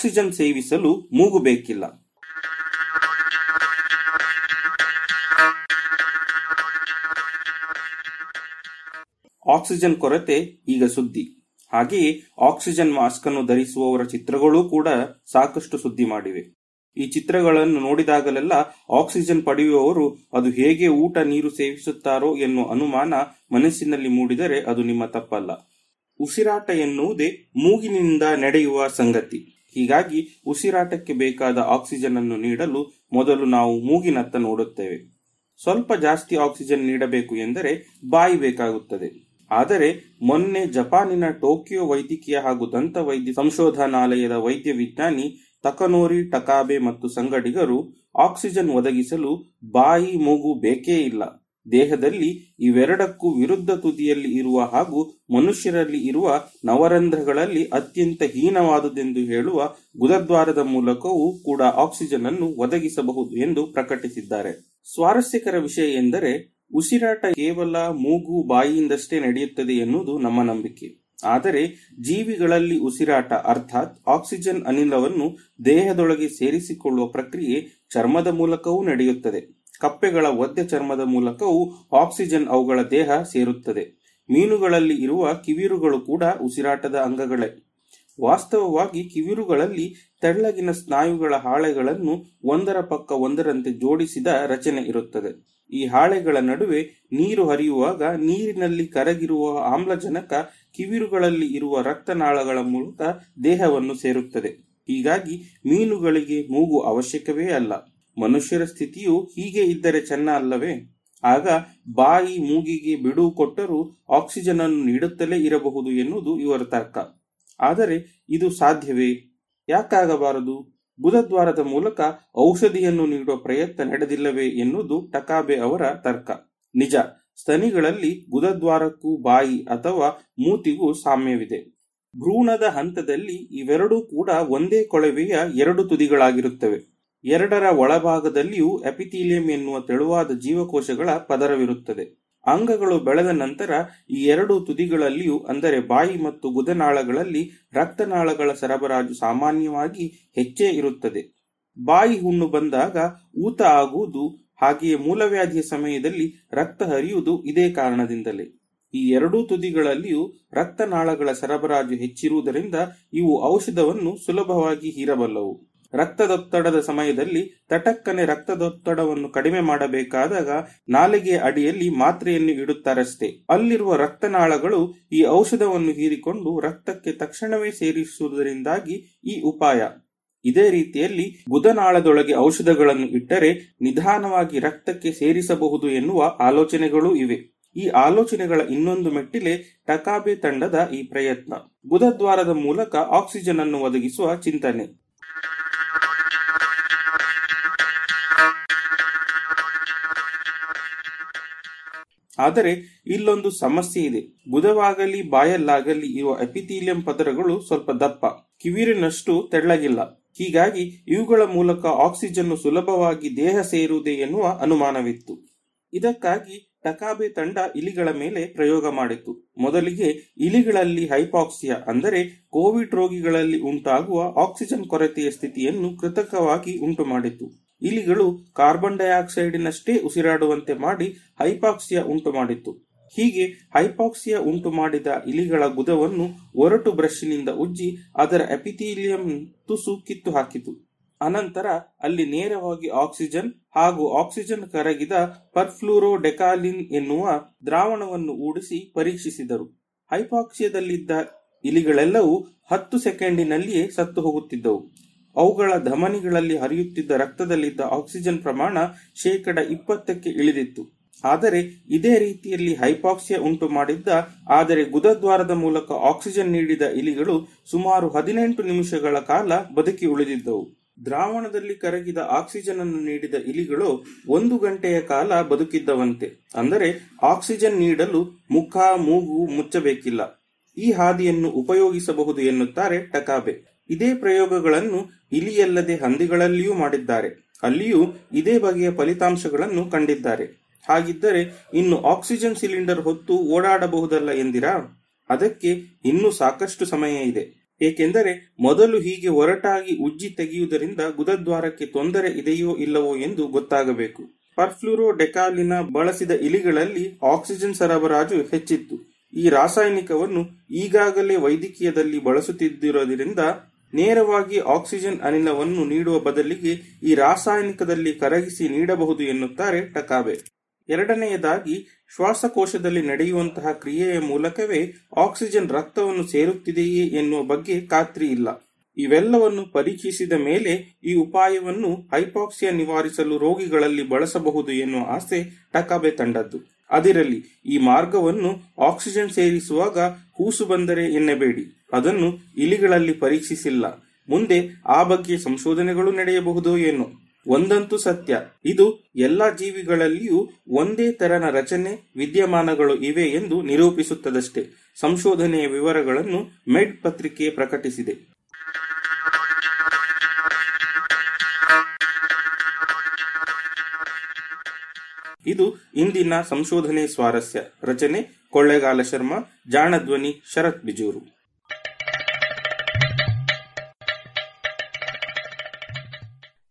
ಆಕ್ಸಿಜನ್ ಸೇವಿಸಲು ಮೂಗಬೇಕಿಲ್ಲ. ಆಕ್ಸಿಜನ್ ಕೊರತೆ ಈಗ ಸುದ್ದಿ. ಹಾಗೆಯೇ ಆಕ್ಸಿಜನ್ ಮಾಸ್ಕ್ ಅನ್ನು ಧರಿಸುವವರ ಚಿತ್ರಗಳೂ ಕೂಡ ಸಾಕಷ್ಟು ಸುದ್ದಿ ಮಾಡಿವೆ. ಈ ಚಿತ್ರಗಳನ್ನು ನೋಡಿದಾಗಲೆಲ್ಲ ಆಕ್ಸಿಜನ್ ಪಡೆಯುವವರು ಅದು ಹೇಗೆ ಊಟ ನೀರು ಸೇವಿಸುತ್ತಾರೋ ಎನ್ನುವ ಅನುಮಾನ ಮನಸ್ಸಿನಲ್ಲಿ ಮೂಡಿದರೆ ಅದು ನಿಮ್ಮ ತಪ್ಪಲ್ಲ. ಉಸಿರಾಟ ಎನ್ನುವುದೇ ಮೂಗಿನಿಂದ ನಡೆಯುವ ಸಂಗತಿ. ಹೀಗಾಗಿ ಉಸಿರಾಟಕ್ಕೆ ಬೇಕಾದ ಆಕ್ಸಿಜನ್ ಅನ್ನು ನೀಡಲು ಮೊದಲು ನಾವು ಮೂಗಿನತ್ತ ನೋಡುತ್ತೇವೆ. ಸ್ವಲ್ಪ ಜಾಸ್ತಿ ಆಕ್ಸಿಜನ್ ನೀಡಬೇಕು ಎಂದರೆ ಬಾಯಿ ಬೇಕಾಗುತ್ತದೆ. ಆದರೆ ಮೊನ್ನೆ ಜಪಾನಿನ ಟೋಕಿಯೋ ವೈದ್ಯಕೀಯ ಹಾಗೂ ದಂತ ವೈದ್ಯ ಸಂಶೋಧನಾಲಯದ ವೈದ್ಯ ವಿಜ್ಞಾನಿ ತಕನೋರಿ ಟಕಾಬೆ ಮತ್ತು ಸಂಗಡಿಗರು ಆಕ್ಸಿಜನ್ ಒದಗಿಸಲು ಬಾಯಿ ಮೂಗು ಬೇಕೇ ಇಲ್ಲ. ದೇಹದಲ್ಲಿ ಇವೆರಡಕ್ಕೂ ವಿರುದ್ಧ ತುದಿಯಲ್ಲಿ ಇರುವ ಹಾಗೂ ಮನುಷ್ಯರಲ್ಲಿ ಇರುವ ನವರಂಧ್ರಗಳಲ್ಲಿ ಅತ್ಯಂತ ಹೀನವಾದುದೆಂದು ಹೇಳುವ ಗುದದ್ವಾರದ ಮೂಲಕವೂ ಕೂಡ ಆಕ್ಸಿಜನ್ ಅನ್ನು ಒದಗಿಸಬಹುದು ಎಂದು ಪ್ರಕಟಿಸಿದ್ದಾರೆ. ಸ್ವಾರಸ್ಯಕರ ವಿಷಯ ಎಂದರೆ ಉಸಿರಾಟ ಕೇವಲ ಮೂಗು ಬಾಯಿಯಿಂದಷ್ಟೇ ನಡೆಯುತ್ತದೆ ಎನ್ನುವುದು ನಮ್ಮ ನಂಬಿಕೆ. ಆದರೆ ಜೀವಿಗಳಲ್ಲಿ ಉಸಿರಾಟ ಅರ್ಥಾತ್ ಆಕ್ಸಿಜನ್ ಅನಿಲವನ್ನು ದೇಹದೊಳಗೆ ಸೇರಿಸಿಕೊಳ್ಳುವ ಪ್ರಕ್ರಿಯೆ ಚರ್ಮದ ಮೂಲಕವೂ ನಡೆಯುತ್ತದೆ. ಕಪ್ಪೆಗಳ ಒದ್ದೆ ಚರ್ಮದ ಮೂಲಕವೂ ಆಕ್ಸಿಜನ್ ಅವುಗಳ ದೇಹ ಸೇರುತ್ತದೆ. ಮೀನುಗಳಲ್ಲಿ ಇರುವ ಕಿವಿರುಗಳು ಕೂಡ ಉಸಿರಾಟದ ಅಂಗಗಳೇ. ವಾಸ್ತವವಾಗಿ ಕಿವಿರುಗಳಲ್ಲಿ ತೆಳ್ಳಗಿನ ಸ್ನಾಯುಗಳ ಹಾಳೆಗಳನ್ನು ಒಂದರ ಪಕ್ಕ ಒಂದರಂತೆ ಜೋಡಿಸಿದ ರಚನೆ ಇರುತ್ತದೆ. ಈ ಹಾಳೆಗಳ ನಡುವೆ ನೀರು ಹರಿಯುವಾಗ ನೀರಿನಲ್ಲಿ ಕರಗಿರುವ ಆಮ್ಲಜನಕ ಕಿವಿರುಗಳಲ್ಲಿ ಇರುವ ರಕ್ತನಾಳಗಳ ಮೂಲಕ ದೇಹವನ್ನು ಸೇರುತ್ತದೆ. ಹೀಗಾಗಿ ಮೀನುಗಳಿಗೆ ಮೂಗು ಅವಶ್ಯಕವೇ ಅಲ್ಲ. ಮನುಷ್ಯರ ಸ್ಥಿತಿಯು ಹೀಗೆ ಇದ್ದರೆ ಚೆನ್ನ ಅಲ್ಲವೇ? ಆಗ ಬಾಯಿ ಮೂಗಿಗೆ ಬಿಡುವು ಕೊಟ್ಟರೂ ಆಕ್ಸಿಜನ್ ಅನ್ನು ನೀಡುತ್ತಲೇ ಇರಬಹುದು ಎನ್ನುವುದು ಇವರ ತರ್ಕ. ಆದರೆ ಇದು ಸಾಧ್ಯವೇ? ಯಾಕಾಗಬಾರದು? ಬುಧದ್ವಾರದ ಮೂಲಕ ಔಷಧಿಯನ್ನು ನೀಡುವ ಪ್ರಯತ್ನ ನಡೆದಿಲ್ಲವೇ ಎನ್ನುವುದು ಟಕಾಬೆ ಅವರ ತರ್ಕ. ನಿಜ, ಸ್ತನಿಗಳಲ್ಲಿ ಗುದದ್ವಾರಕ್ಕೂ ಬಾಯಿ ಅಥವಾ ಮೂತಿಗೂ ಸಾಮ್ಯವಿದೆ. ಭ್ರೂಣದ ಹಂತದಲ್ಲಿ ಇವೆರಡೂ ಕೂಡ ಒಂದೇ ಕೊಳವೆಯ ಎರಡು ತುದಿಗಳಾಗಿರುತ್ತವೆ. ಎರಡರ ಒಳಭಾಗದಲ್ಲಿಯೂ ಎಪಿಥೀಲಿಯಂ ಎನ್ನುವ ತೆಳುವಾದ ಜೀವಕೋಶಗಳ ಪದರವಿರುತ್ತದೆ. ಅಂಗಗಳು ಬೆಳೆದ ನಂತರ ಈ ಎರಡು ತುದಿಗಳಲ್ಲಿಯೂ, ಅಂದರೆ ಬಾಯಿ ಮತ್ತು ಗುದನಾಳಗಳಲ್ಲಿ ರಕ್ತನಾಳಗಳ ಸರಬರಾಜು ಸಾಮಾನ್ಯವಾಗಿ ಹೆಚ್ಚೇ ಇರುತ್ತದೆ. ಬಾಯಿ ಹುಣ್ಣು ಬಂದಾಗ ಊತ ಆಗುವುದು, ಹಾಗೆಯೇ ಮೂಲವ್ಯಾಧಿಯ ಸಮಯದಲ್ಲಿ ರಕ್ತ ಹರಿಯುವುದು ಇದೇ ಕಾರಣದಿಂದಲೇ. ಈ ಎರಡೂ ತುದಿಗಳಲ್ಲಿಯೂ ರಕ್ತನಾಳಗಳ ಸರಬರಾಜು ಹೆಚ್ಚಿರುವುದರಿಂದ ಇವು ಔಷಧವನ್ನು ಸುಲಭವಾಗಿ ಹೀರಬಲ್ಲವು. ರಕ್ತದೊತ್ತಡದ ಸಮಯದಲ್ಲಿ ತಟಕ್ಕನೆ ರಕ್ತದೊತ್ತಡವನ್ನು ಕಡಿಮೆ ಮಾಡಬೇಕಾದಾಗ ನಾಲಿಗೆಯ ಅಡಿಯಲ್ಲಿ ಮಾತ್ರೆಯನ್ನು ಇಡುತ್ತಾರಷ್ಟೇ. ಅಲ್ಲಿರುವ ರಕ್ತನಾಳಗಳು ಈ ಔಷಧವನ್ನು ಹೀರಿಕೊಂಡು ರಕ್ತಕ್ಕೆ ತಕ್ಷಣವೇ ಸೇರಿಸುವುದರಿಂದಾಗಿ ಈ ಉಪಾಯ. ಇದೇ ರೀತಿಯಲ್ಲಿ ಗುದನಾಳದೊಳಗೆ ಔಷಧಗಳನ್ನು ಇಟ್ಟರೆ ನಿಧಾನವಾಗಿ ರಕ್ತಕ್ಕೆ ಸೇರಿಸಬಹುದು ಎನ್ನುವ ಆಲೋಚನೆಗಳೂ ಇವೆ. ಈ ಆಲೋಚನೆಗಳ ಇನ್ನೊಂದು ಮೆಟ್ಟಿಲೆ ಟಕಾಬೆ ತಂಡದ ಈ ಪ್ರಯತ್ನ. ಬುಧದ್ವಾರದ ಮೂಲಕ ಆಕ್ಸಿಜನ್ ಅನ್ನು ಒದಗಿಸುವ ಚಿಂತನೆ. ಆದರೆ ಇಲ್ಲೊಂದು ಸಮಸ್ಯೆ ಇದೆ. ಬುಧವಾಗಲಿ, ಬಾಯಲ್ಲಾಗಲಿ ಇರುವ ಎಪಿಥೀಲಿಯಂ ಪದರಗಳು ಸ್ವಲ್ಪ ದಪ್ಪ. ಕಿವಿರಿನಷ್ಟು ತೆಳ್ಳಗಿಲ್ಲ. ಹೀಗಾಗಿ ಇವುಗಳ ಮೂಲಕ ಆಕ್ಸಿಜನ್ ಸುಲಭವಾಗಿ ದೇಹ ಸೇರುವುದೇ ಎನ್ನುವ ಅನುಮಾನವಿತ್ತು. ಇದಕ್ಕಾಗಿ ಟಕಾಬೆ ತಂಡ ಇಲಿಗಳ ಮೇಲೆ ಪ್ರಯೋಗ ಮಾಡಿತು. ಮೊದಲಿಗೆ ಇಲಿಗಳಲ್ಲಿ ಹೈಪಾಕ್ಸಿಯಾ, ಅಂದರೆ ಕೋವಿಡ್ ರೋಗಿಗಳಲ್ಲಿ ಉಂಟಾಗುವ ಆಕ್ಸಿಜನ್ ಕೊರತೆಯ ಸ್ಥಿತಿಯನ್ನು ಕೃತಕವಾಗಿ ಉಂಟು ಮಾಡಿತು ಇಲಿಗಳು ಕಾರ್ಬನ್ ಡೈಆಕ್ಸೈಡಿನಷ್ಟೇ ಉಸಿರಾಡುವಂತೆ ಮಾಡಿ ಹೈಪಾಕ್ಸಿಯಾ ಉಂಟು ಮಾಡಿತ್ತು. ಹೀಗೆ ಹೈಪಾಕ್ಸಿಯಾ ಉಂಟು ಮಾಡಿದ ಇಲಿಗಳ ಗುದವನ್ನು ಒರಟು ಬ್ರಷ್ನಿಂದ ಉಜ್ಜಿ ಅದರ ಎಪಿಥೀಲಿಯಂ ತುಸು ಕಿತ್ತು ಹಾಕಿತು. ಅನಂತರ ಅಲ್ಲಿ ನೇರವಾಗಿ ಆಕ್ಸಿಜನ್ ಹಾಗೂ ಆಕ್ಸಿಜನ್ ಕರಗಿದ ಪರ್ಫ್ಲೂರೋ ಡೆಕಾಲಿನ್ ಎನ್ನುವ ದ್ರಾವಣವನ್ನು ಊಡಿಸಿ ಪರೀಕ್ಷಿಸಿದರು. ಹೈಪಾಕ್ಸಿಯಾದಲ್ಲಿದ್ದ ಇಲಿಗಳೆಲ್ಲವೂ ಹತ್ತು ಸೆಕೆಂಡಿನಲ್ಲಿಯೇ ಸತ್ತು ಹೋಗುತ್ತಿದ್ದವು. ಅವುಗಳ ಧಮನಿಗಳಲ್ಲಿ ಹರಿಯುತ್ತಿದ್ದ ರಕ್ತದಲ್ಲಿದ್ದ ಆಕ್ಸಿಜನ್ ಪ್ರಮಾಣ ಶೇಕಡ ಇಪ್ಪತ್ತಕ್ಕೆ ಇಳಿದಿತ್ತು. ಆದರೆ ಇದೇ ರೀತಿಯಲ್ಲಿ ಹೈಪಾಕ್ಸಿಯಾ ಉಂಟು ಮಾಡಿದ್ದ, ಆದರೆ ಗುದದ್ವಾರದ ಮೂಲಕ ಆಕ್ಸಿಜನ್ ನೀಡಿದ ಇಲಿಗಳು ಸುಮಾರು ಹದಿನೆಂಟು ನಿಮಿಷಗಳ ಕಾಲ ಬದುಕಿ ಉಳಿದಿದ್ದವು. ದ್ರಾವಣದಲ್ಲಿ ಕರಗಿದ ಆಕ್ಸಿಜನ್ ಅನ್ನು ನೀಡಿದ ಇಲಿಗಳು ಒಂದು ಗಂಟೆಯ ಕಾಲ ಬದುಕಿದ್ದವಂತೆ. ಅಂದರೆ ಆಕ್ಸಿಜನ್ ನೀಡಲು ಮುಖ, ಮೂಗು ಮುಚ್ಚಬೇಕಿಲ್ಲ. ಈ ಹಾದಿಯನ್ನು ಉಪಯೋಗಿಸಬಹುದು ಎನ್ನುತ್ತಾರೆ ಟಕಾಬೆ. ಇದೇ ಪ್ರಯೋಗಗಳನ್ನು ಇಲಿಯಲ್ಲದೆ ಹಂದಿಗಳಲ್ಲಿಯೂ ಮಾಡಿದ್ದಾರೆ. ಅಲ್ಲಿಯೂ ಇದೇ ಬಗೆಯ ಫಲಿತಾಂಶಗಳನ್ನು ಕಂಡಿದ್ದಾರೆ. ಹಾಗಿದ್ದರೆ ಇನ್ನು ಆಕ್ಸಿಜನ್ ಸಿಲಿಂಡರ್ ಹೊತ್ತು ಓಡಾಡಬಹುದಲ್ಲ ಎಂದಿರಾ? ಅದಕ್ಕೆ ಇನ್ನೂ ಸಾಕಷ್ಟು ಸಮಯ ಇದೆ. ಏಕೆಂದರೆ ಮೊದಲು ಹೀಗೆ ಒರಟಾಗಿ ಉಜ್ಜಿ ತೆಗೆಯುವುದರಿಂದ ಗುದದ್ವಾರಕ್ಕೆ ತೊಂದರೆ ಇದೆಯೋ ಇಲ್ಲವೋ ಎಂದು ಗೊತ್ತಾಗಬೇಕು. ಪರ್ಫ್ಲೂರೋ ಡೆಕಾಲಿನ ಬಳಸಿದ ಇಲಿಗಳಲ್ಲಿ ಆಕ್ಸಿಜನ್ ಸರಬರಾಜು ಹೆಚ್ಚಿತ್ತು. ಈ ರಾಸಾಯನಿಕವನ್ನು ಈಗಾಗಲೇ ವೈದ್ಯಕೀಯದಲ್ಲಿ ಬಳಸುತ್ತಿದ್ದಿರೋದ್ರಿಂದ ನೇರವಾಗಿ ಆಕ್ಸಿಜನ್ ಅನಿಲವನ್ನು ನೀಡುವ ಬದಲಿಗೆ ಈ ರಾಸಾಯನಿಕದಲ್ಲಿ ಕರಗಿಸಿ ನೀಡಬಹುದು ಎನ್ನುತ್ತಾರೆ ಟಕಾಬೆ. ಎರಡನೆಯದಾಗಿ, ಶ್ವಾಸಕೋಶದಲ್ಲಿ ನಡೆಯುವಂತಹ ಕ್ರಿಯೆಯ ಮೂಲಕವೇ ಆಕ್ಸಿಜನ್ ರಕ್ತವನ್ನು ಸೇರುತ್ತಿದೆಯೇ ಎನ್ನುವ ಬಗ್ಗೆ ಖಾತ್ರಿ ಇಲ್ಲ. ಇವೆಲ್ಲವನ್ನು ಪರೀಕ್ಷಿಸಿದ ಮೇಲೆ ಈ ಉಪಾಯವನ್ನು ಹೈಪಾಕ್ಸಿಯಾ ನಿವಾರಿಸಲು ರೋಗಿಗಳಲ್ಲಿ ಬಳಸಬಹುದು ಎನ್ನುವ ಆಸೆ ಟಕಾಬೆ ತಂಡದ್ದು. ಅದಿರಲಿ, ಈ ಮಾರ್ಗವನ್ನು ಆಕ್ಸಿಜನ್ ಸೇರಿಸುವಾಗ ಹೂಸು ಬಂದರೆ ಎನ್ನಬೇಡಿ. ಅದನ್ನು ಇಲಿಗಳಲ್ಲಿ ಪರೀಕ್ಷಿಸಿಲ್ಲ. ಮುಂದೆ ಆ ಬಗ್ಗೆ ಸಂಶೋಧನೆಗಳು ನಡೆಯಬಹುದೋ ಏನೋ. ಒಂದಂತೂ ಸತ್ಯ. ಇದು ಎಲ್ಲಾ ಜೀವಿಗಳಲ್ಲಿಯೂ ಒಂದೇ ತೆರನ ರಚನೆ, ವಿದ್ಯಮಾನಗಳು ಇವೆ ಎಂದು ನಿರೂಪಿಸುತ್ತದಷ್ಟೇ. ಸಂಶೋಧನೆಯ ವಿವರಗಳನ್ನು ಮೆಡ್ ಪತ್ರಿಕೆ ಪ್ರಕಟಿಸಿದೆ. ಇದು ಇಂದಿನ ಸಂಶೋಧನೆ ಸ್ವಾರಸ್ಯ. ರಚನೆ ಕೊಳ್ಳೇಗಾಲ ಶರ್ಮಾ, ಜಾಣಧ್ವನಿ ಶರತ್ ಬಿಜೂರು.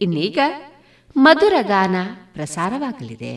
ಇನ್ನೀಗ ಮಧುರ ಗಾನ ಪ್ರಸಾರವಾಗಲಿದೆ.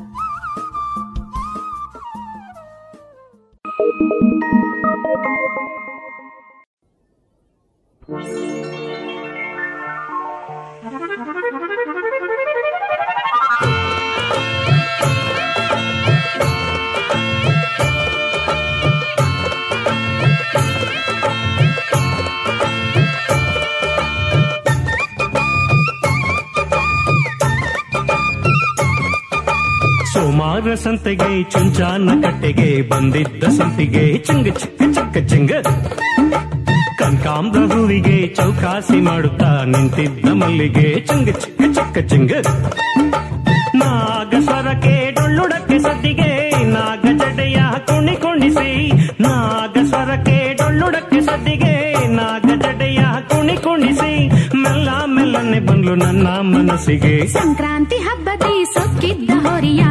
ಸಂತೆಗೆ ಚುಂಚಾನ ಕಟ್ಟೆಗೆ ಬಂದಿದ್ದ ಸಂತಿಗೆ ಚಿಂಗ ಚಿಕ್ಕ ಚಿಕ್ಕ ಚಿಂಗ ಕನಕಾಂಬ್ರ ಹೂವಿಗೆ ಚೌಕಾಸಿ ಮಾಡುತ್ತಾ ನಿಂತಿದ್ದ ಮಲ್ಲಿಗೆ ಚಿಂಗ ಚಿಕ್ಕ ಚಿಕ್ಕ ಚಿಂಗ ನಾಗ ಸ್ವರಕ್ಕೆ ಡೊಳ್ಳುಡಕ್ಕೆ ಸದ್ದಿಗೆ ನಾಗ ಜಡೆಯ ಕುಣಿ ಕುಣಿಸಿ ನಾಗ ಸ್ವರಕ್ಕೆ ಡೊಳ್ಳುಡಕ್ಕೆ ಸದ್ದಿಗೆ ನಾಗ ಜಡೆಯ ಕುಣಿ ಕುಣಿಸಿ ಮೆಲ್ಲ ಮೆಲ್ಲನೆ ಬಂದ್ಲು ನನ್ನ ಮನಸ್ಸಿಗೆ ಸಂಕ್ರಾಂತಿ ಹಬ್ಬದಿ ಸೊಕ್ಕಿದ್ದ ಹೊರಿಯ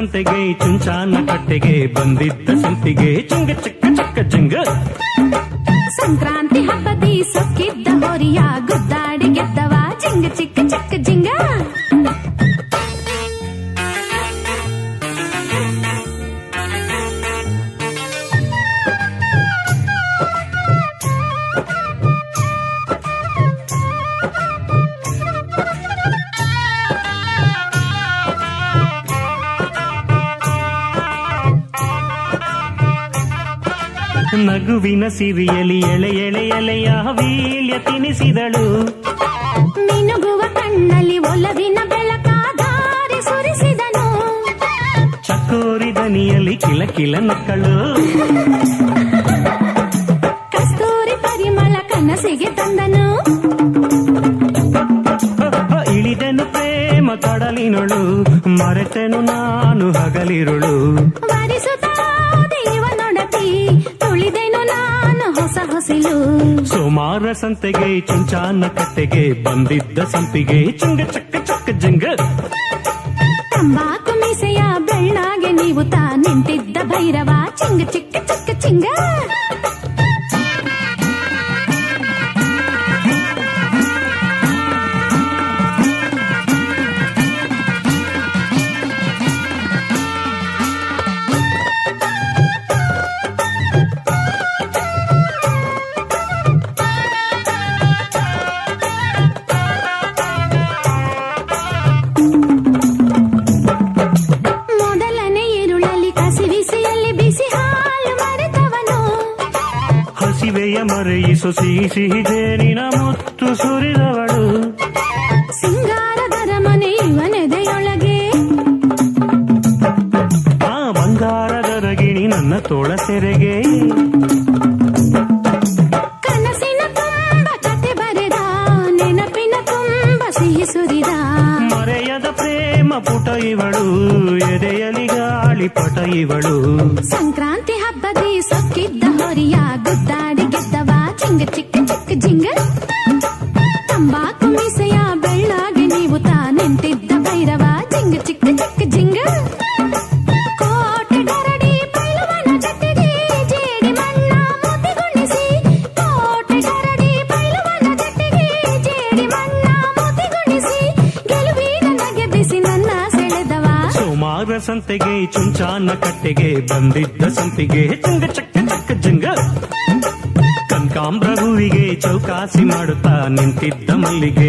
ಸಂತೆಗೆ ಚುಂಚಾನ ಕಟ್ಟೆಗೆ ಬಂದಿದ್ದ. ಸಿರಿಯಲಿ ಎಳೆ ಎಳೆ ಎಲೆಯ ವೀಳ್ಯ ತಿನಿಸಿದಳು. ಮಿನುಗುವ ಕಣ್ಣಲ್ಲಿ ಒಲವಿನ ಬೆಳಕಾದಾರಿ ಸುರಿಸಿದನು. ಚಕೋರಿ ದನಿಯಲ್ಲಿ ಕಿಲ ಕಿಲ ನಕ್ಕಳು ಕಸ್ತೂರಿ ಪರಿಮಳ ಕನಸಿಗೆ ತಂದನು. ಇಳಿದನು ಪ್ರೇಮ ಕಡಲಿನೊಳು ಮರೆತೆನು ನಾನು ಹಗಲಿರುಳು. ಸೋಮಾರ ಸಂತೆಗೆ ಚುಂಚಾನ ಕಟ್ಟೆಗೆ ಬಂದಿದ್ದ ಸಂಪಿಗೆ ಚುಂಗ ಚಕ್ಕ ಚಕ್ಕ ಜಿಂಗ. ತಂಬಾಕು ಮೀಸೆಯ ಬೆಳ್ಳಾಗೆ ನೀವು ತಾ ನಿಂತಿದ್ದ ಭೈರವ ಚಿಂಗ ಚಿಕ್ಕ ಚಿಕ್ಕ ಚಿಂಗ. ಮರೆಯಿಸು ಸಿಹಿ ಸಿಹಿ ಜೇನಿನ ಮುತ್ತು ಸುರಿದವಳು. ಸಿಂಗಾರದರ ಮನೆ ಮನೆದೆಯೊಳಗೆ. ಆ ಬಂಗಾರದರ ಗಿಣಿ ನನ್ನ ತೋಳ ಸೆರೆಗೆ. ಕನಸಿನ ತುಂಬ ಕತೆ ಬರೆದ ನೆನಪಿನ ತುಂಬ ಸಿಹಿ ಸುರಿದ. ಮರೆಯದ ಪ್ರೇಮ ಪುಟ ಇವಳು ಎದೆಯಲಿ ಗಾಳಿ ಪಟ ಇವಳು. ಸಂಕ್ರಾಂತಿ ಮಲ್ಲಿಗೆ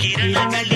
ಕಿರಣಗಳ